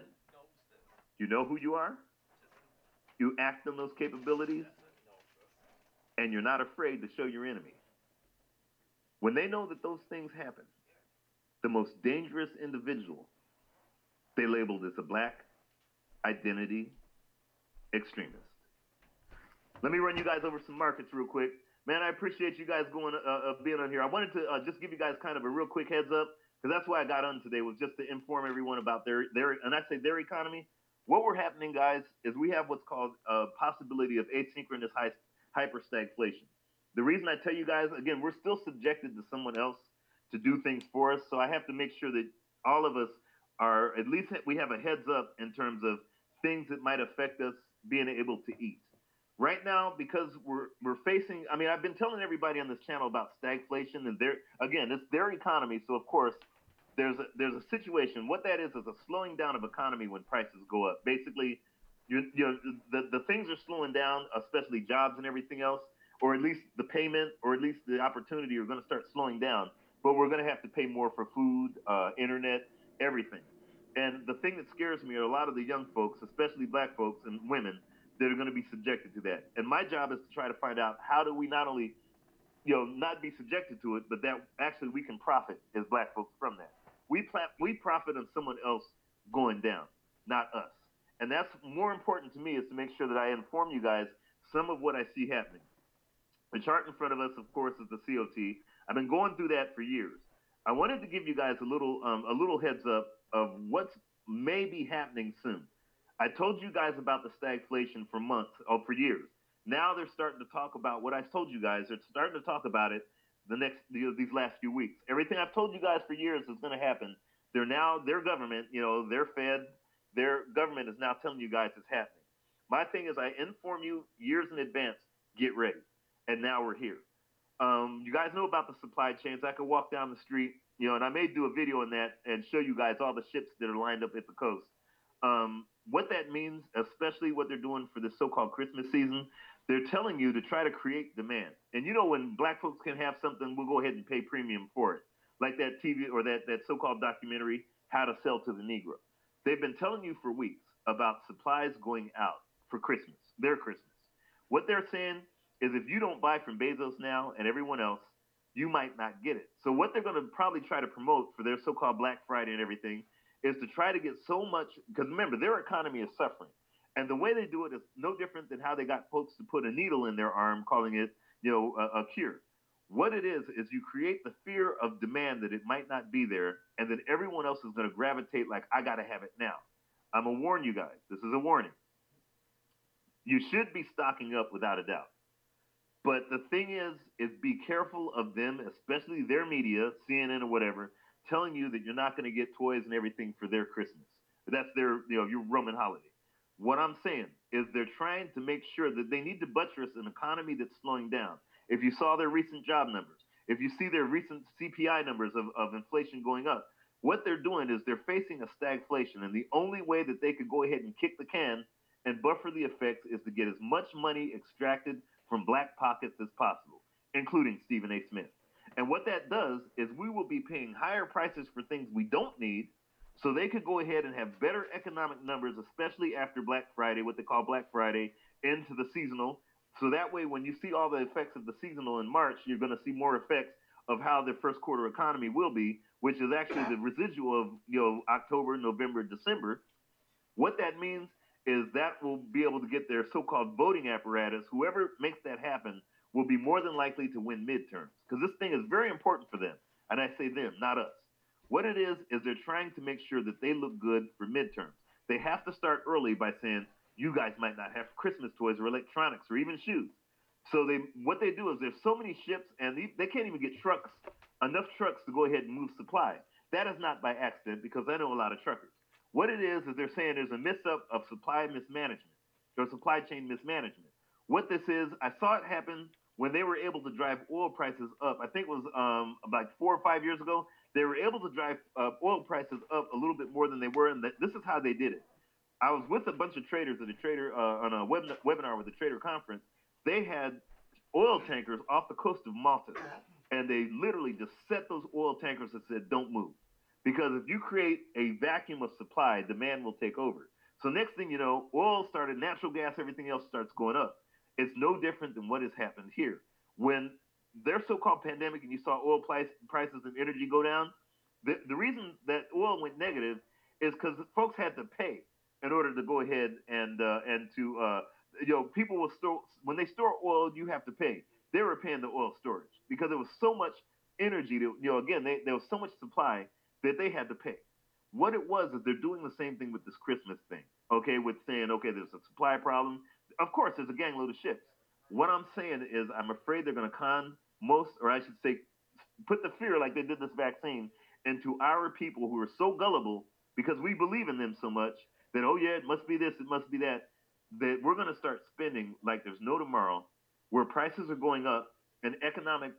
you know who you are, you act on those capabilities, and you're not afraid to show your enemy. When they know that those things happen, the most dangerous individual they labeled as a black identity extremist. Let me run you guys over some markets real quick. Man, I appreciate you guys going uh, uh, being on here. I wanted to uh, just give you guys kind of a real quick heads up because that's why I got on today was just to inform everyone about their their and I say their economy. What we're happening, guys, is we have what's called a possibility of asynchronous high, hyperstagflation. The reason I tell you guys again, we're still subjected to someone else to do things for us, so I have to make sure that all of us are at least we have a heads up in terms of things that might affect us being able to eat. Right now, because we're we're facing, I mean, I've been telling everybody on this channel about stagflation, and their again, it's their economy, so of course, there's a, there's a situation. What that is is a slowing down of economy when prices go up. Basically, you know the the things are slowing down, especially jobs and everything else, or at least the payment, or at least the opportunity are going to start slowing down. But we're going to have to pay more for food, uh, internet, everything. And the thing that scares me are a lot of the young folks, especially black folks and women, that are going to be subjected to that. And my job is to try to find out how do we not only, you know, not be subjected to it, but that actually we can profit as black folks from that. We pla- we profit on someone else going down, not us. And that's more important to me is to make sure that I inform you guys some of what I see happening. The chart in front of us, of course, is the COT. I've been going through that for years. I wanted to give you guys a little um, a little heads up of what's may be happening soon. I told you guys about the stagflation for months or oh, for years. Now they're starting to talk about what I told you guys. They're starting to talk about it the next these last few weeks. Everything I've told you guys for years is going to happen. They're now their government, you know, their Fed, their government is now telling you guys it's happening. My thing is, I inform you years in advance. Get ready, and now we're here. Um, you guys know about the supply chains. I could walk down the street, you know, and I may do a video on that and show you guys all the ships that are lined up at the coast. Um, what that means, especially what they're doing for the so-called Christmas season, they're telling you to try to create demand. And you know, when black folks can have something, we'll go ahead and pay premium for it, like that TV or that that so-called documentary, How to Sell to the Negro. They've been telling you for weeks about supplies going out for Christmas, their Christmas. What they're saying is if you don't buy from Bezos now and everyone else, you might not get it. So what they're going to probably try to promote for their so-called Black Friday and everything is to try to get so much because remember their economy is suffering, and the way they do it is no different than how they got folks to put a needle in their arm, calling it you know a, a cure. What it is is you create the fear of demand that it might not be there, and then everyone else is going to gravitate like I got to have it now. I'm gonna warn you guys. This is a warning. You should be stocking up without a doubt. But the thing is, is be careful of them, especially their media, CNN or whatever, telling you that you're not going to get toys and everything for their Christmas. That's their, you know, your Roman holiday. What I'm saying is they're trying to make sure that they need to buttress an economy that's slowing down. If you saw their recent job numbers, if you see their recent CPI numbers of, of inflation going up, what they're doing is they're facing a stagflation. And the only way that they could go ahead and kick the can and buffer the effects is to get as much money extracted from black pockets as possible, including Stephen A. Smith. And what that does is we will be paying higher prices for things we don't need So they could go ahead and have better economic numbers, especially after Black Friday, what they call Black Friday, into the seasonal. So that way, when you see all the effects of the seasonal in March, you're going to see more effects of how the first quarter economy will be, which is actually the residual of you know October, November, December. What that means is that will be able to get their so-called voting apparatus. Whoever makes that happen will be more than likely to win midterms because this thing is very important for them. And I say them, not us. What it is is they're trying to make sure that they look good for midterms. They have to start early by saying you guys might not have Christmas toys or electronics or even shoes. So they what they do is there's so many ships and they, they can't even get trucks enough trucks to go ahead and move supply. That is not by accident because I know a lot of truckers. What it is is they're saying there's a mix up of supply mismanagement or supply chain mismanagement. What this is, I saw it happen when they were able to drive oil prices up. I think it was um, like four or five years ago. They were able to drive uh, oil prices up a little bit more than they were, and this is how they did it. I was with a bunch of traders at a trader uh, on a web, webinar with a trader conference. They had oil tankers off the coast of Malta, and they literally just set those oil tankers and said, "Don't move," because if you create a vacuum of supply, demand will take over. So next thing you know, oil started, natural gas, everything else starts going up. It's no different than what has happened here. When their so-called pandemic and you saw oil price, prices and energy go down, the, the reason that oil went negative is because folks had to pay in order to go ahead and uh, and to uh, you know people will store when they store oil you have to pay. They were paying the oil storage because there was so much energy. You know again they, there was so much supply that they had to pay. What it was is they're doing the same thing with this Christmas thing. Okay, with saying okay there's a supply problem. Of course there's a gangload of ships. What I'm saying is I'm afraid they're going to con most, or I should say, put the fear like they did this vaccine into our people who are so gullible because we believe in them so much that oh yeah it must be this it must be that that we're going to start spending like there's no tomorrow where prices are going up and economic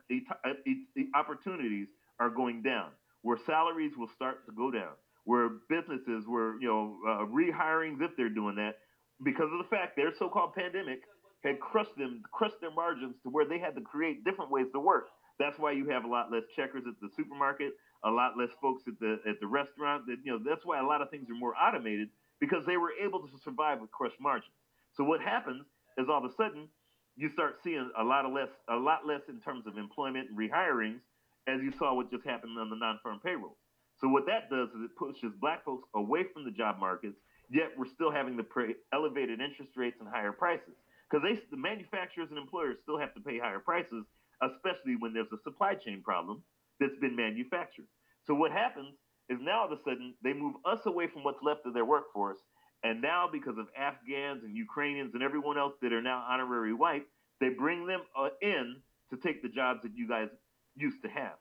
opportunities are going down where salaries will start to go down where businesses were you know uh, rehirings if they're doing that because of the fact their so-called pandemic had crushed them, crushed their margins to where they had to create different ways to work. That's why you have a lot less checkers at the supermarket, a lot less folks at the at the restaurant. That you know, that's why a lot of things are more automated because they were able to survive with crushed margins. So what happens is all of a sudden you start seeing a lot of less, a lot less in terms of employment and rehirings, as you saw what just happened on the non-farm payrolls. So what that does is it pushes black folks away from the job markets, yet we're still having the pre- elevated interest rates and higher prices because the manufacturers and employers still have to pay higher prices, especially when there's a supply chain problem that's been manufactured. So what happens is now all of a sudden they move us away from what's left of their workforce, and now because of Afghans and Ukrainians and everyone else that are now honorary white, they bring them uh, in to take the jobs that you guys used to have.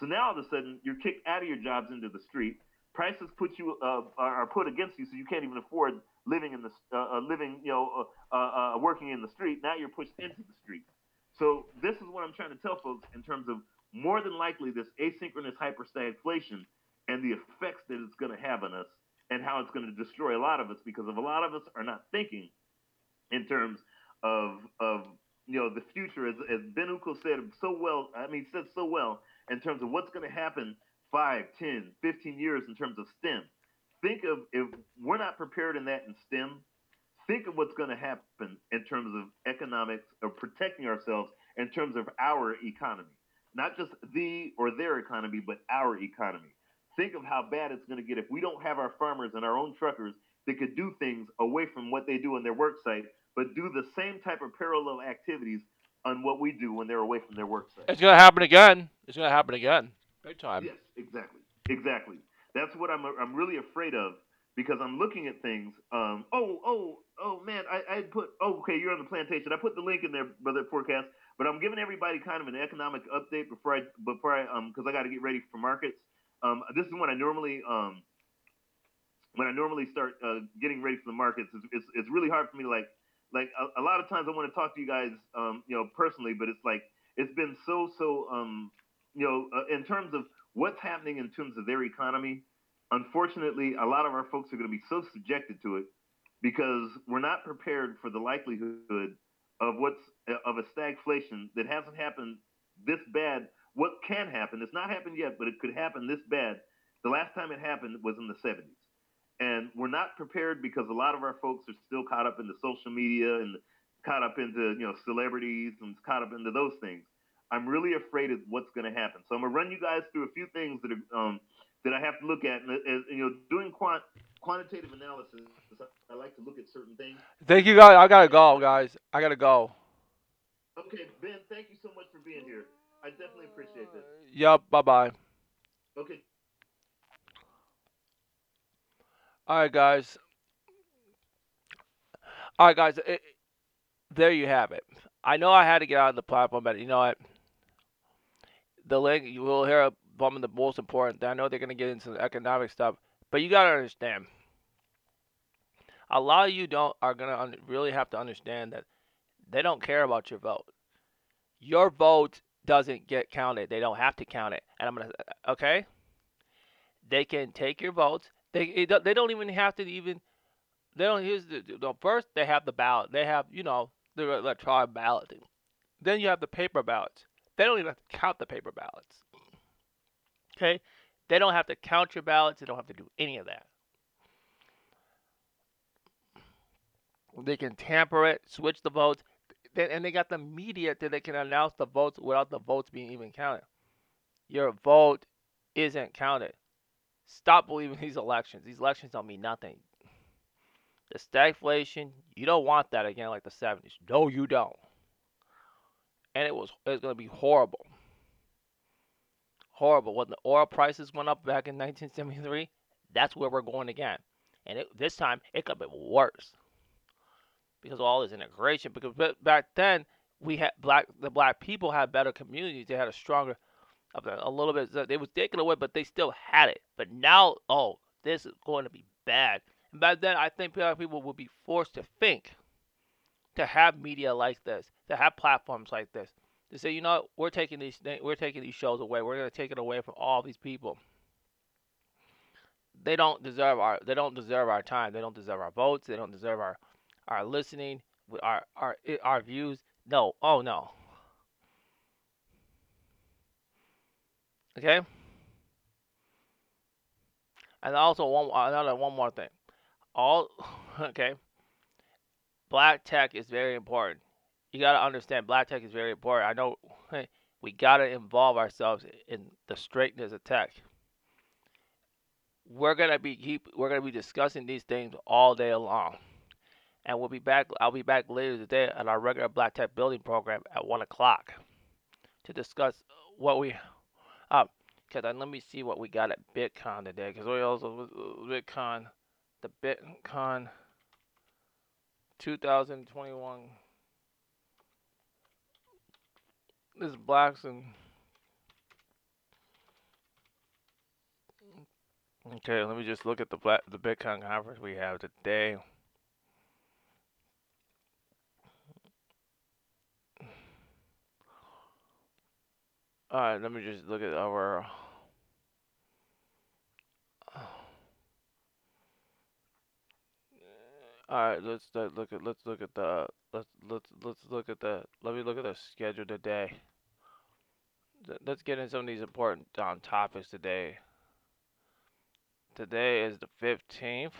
So now all of a sudden you're kicked out of your jobs into the street. Prices put you uh, are put against you, so you can't even afford living in the uh, uh, living, you know, uh, uh, uh, working in the street. Now you're pushed into the street. So this is what I'm trying to tell folks in terms of more than likely this asynchronous hyperstagflation and the effects that it's going to have on us and how it's going to destroy a lot of us because of a lot of us are not thinking in terms of of you know the future as, as Ben Uko said so well I mean said so well in terms of what's going to happen 5, 10, 15 years in terms of STEM think of if we're not prepared in that in STEM, think of what's going to happen in terms of economics or protecting ourselves in terms of our economy, not just the or their economy, but our economy. Think of how bad it's going to get if we don't have our farmers and our own truckers that could do things away from what they do in their work site, but do the same type of parallel activities on what we do when they're away from their work site. It's going to happen again. It's going to happen again. Big time. Yes, exactly. Exactly. That's what I'm I'm really afraid of because I'm looking at things. Um, oh, oh, oh, man, I, I put. Oh, okay, you're on the plantation. I put the link in there, brother. Forecast, but I'm giving everybody kind of an economic update before I before I um because I got to get ready for markets. Um, this is when I normally um when I normally start uh, getting ready for the markets. It's, it's, it's really hard for me to like like a, a, lot of times I want to talk to you guys um you know personally, but it's like it's been so so um you know uh, in terms of what's happening in terms of their economy, unfortunately, a lot of our folks are going to be so subjected to it because we're not prepared for the likelihood of what's of a stagflation that hasn't happened this bad. What can happen? It's not happened yet, but it could happen this bad The last time it happened was in the 70s. And we're not prepared because a lot of our folks are still caught up into social media and caught up into, you know, celebrities and caught up into those things. I'm really afraid of what's going to happen. So I'm going to run you guys through a few things that are, um, that I have to look at. And, and, you know, doing quant, quantitative analysis, I like to look at certain things. Thank you guys. I gotta go, guys. I gotta go. Okay, Ben, thank you so much for being here. I definitely appreciate this. Yep. Bye bye. Okay. All right, guys. All right, guys. It, there you have it. I know I had to get out of the platform, but you know what? The link you will hear from the most important. I know they're gonna get into the economic stuff, but you gotta understand. A lot of you don't are gonna un- really have to understand that they don't care about your vote. Your vote doesn't get counted. They don't have to count it. And I'm gonna okay. They can take your votes. They it, they don't even have to even. They don't use the, the first. They have the ballot. They have you know the electronic balloting. Then you have the paper ballots. They don't even have to count the paper ballots. Okay, they don't have to count your ballots. They don't have to do any of that. They can tamper it, switch the votes, and they got the media that they can announce the votes without the votes being even counted. Your vote isn't counted. Stop believing these elections. These elections don't mean nothing. The stagflation, you don't want that again like the 70s. No, you don't. And it was it's going to be horrible. Horrible. When the oil prices went up back in 1973, that's where we're going again. And it, this time, it could be worse because all this integration. Because back then, we had black the black people had better communities. They had a stronger, a little bit. They was taken away, but they still had it. But now, oh, this is going to be bad. And back then, I think people would be forced to think, to have media like this, to have platforms like this, to say, you know, what, we're taking these we're taking these shows away. We're going to take it away from all these people. They don't deserve our they don't deserve our time. They don't deserve our votes. They don't deserve our our listening, our our eh, our views. No, oh no. Okay. And also one another one more thing. All okay. Black tech is very important. You gotta understand black tech is very important. I know we gotta involve ourselves in the straightness of tech. We're gonna be keep we're gonna be discussing these things all day long. And we'll be back I'll be back later today at our regular black tech building program at one o'clock to discuss what we uh because then let me see what we got at BitCon today because we also BitCon the BitCon 2021 this is blacks and okay let me just look at the black the Bitcoin conference we have today. All right let me just look at our all right let's uh, look at let's look at the let's let's let's look at the let me look at the schedule today. Let's get in some of these important um, topics today. Today is the 15th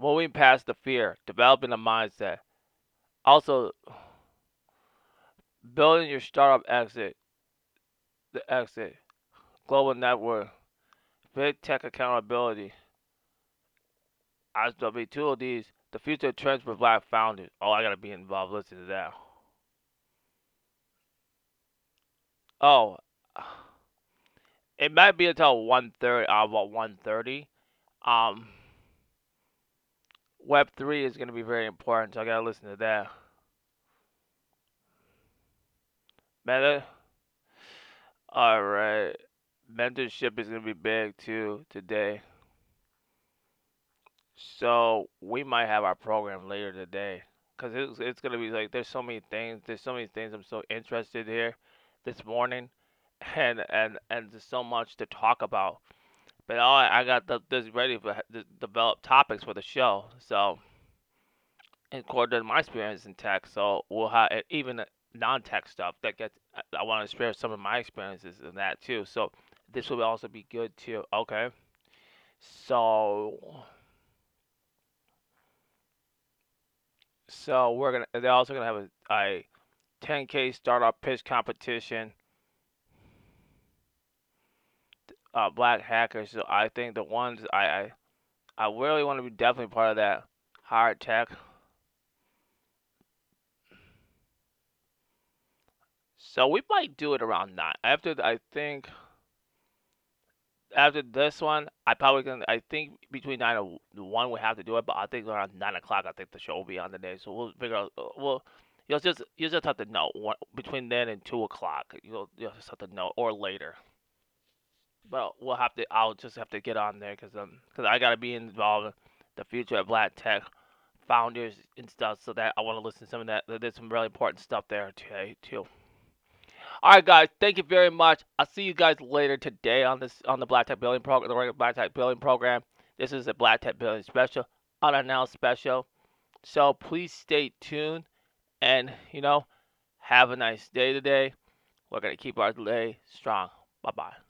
moving past the fear developing a mindset. Also building your startup exit the exit. Global network big tech accountability I'll be two of these the future trends for black founders. Oh i gotta be involved listen to that. Oh it might be until 1.30 uh, about 1.30 um web 3 is to be very important so i gotta listen to that. Meta all right. Mentorship is to be big too today So we might have our program later today, cause it's it's gonna be like there's so many things there's so many things I'm so interested here this morning, and and and there's so much to talk about. But all I, I got the, this ready for to develop topics for the show. So according to my experience in tech, so we'll have even non-tech stuff that gets. I want to share some of my experiences in that too. So This will also be good too. Okay. So so we're gonna they're also gonna have a, a 10k startup pitch competition. Uh, black hackers. So I think the ones I I, I really want to be definitely part of that hard tech. So we might do it around nine. After I think after this one, I probably gonna. I think between nine and one we have to do it, but I think around nine o'clock I think the show will be on the day. So we'll figure out. Well, you'll just you just have to know what, between then and two o'clock. You'll you'll just have to know or later. But we'll have to. I'll just have to get on there because um because I gotta be involved in the future of Black Tech founders and stuff. So that I want to listen to some of that. There's some really important stuff there today too. All right, guys. Thank you very much. I'll see you guys later today on this on the Black Tech Building program, the Black Tech Building program. This is a Black Tech Building special, unannounced special. So please stay tuned, and you know, have a nice day today. We're gonna keep our day strong. Bye bye.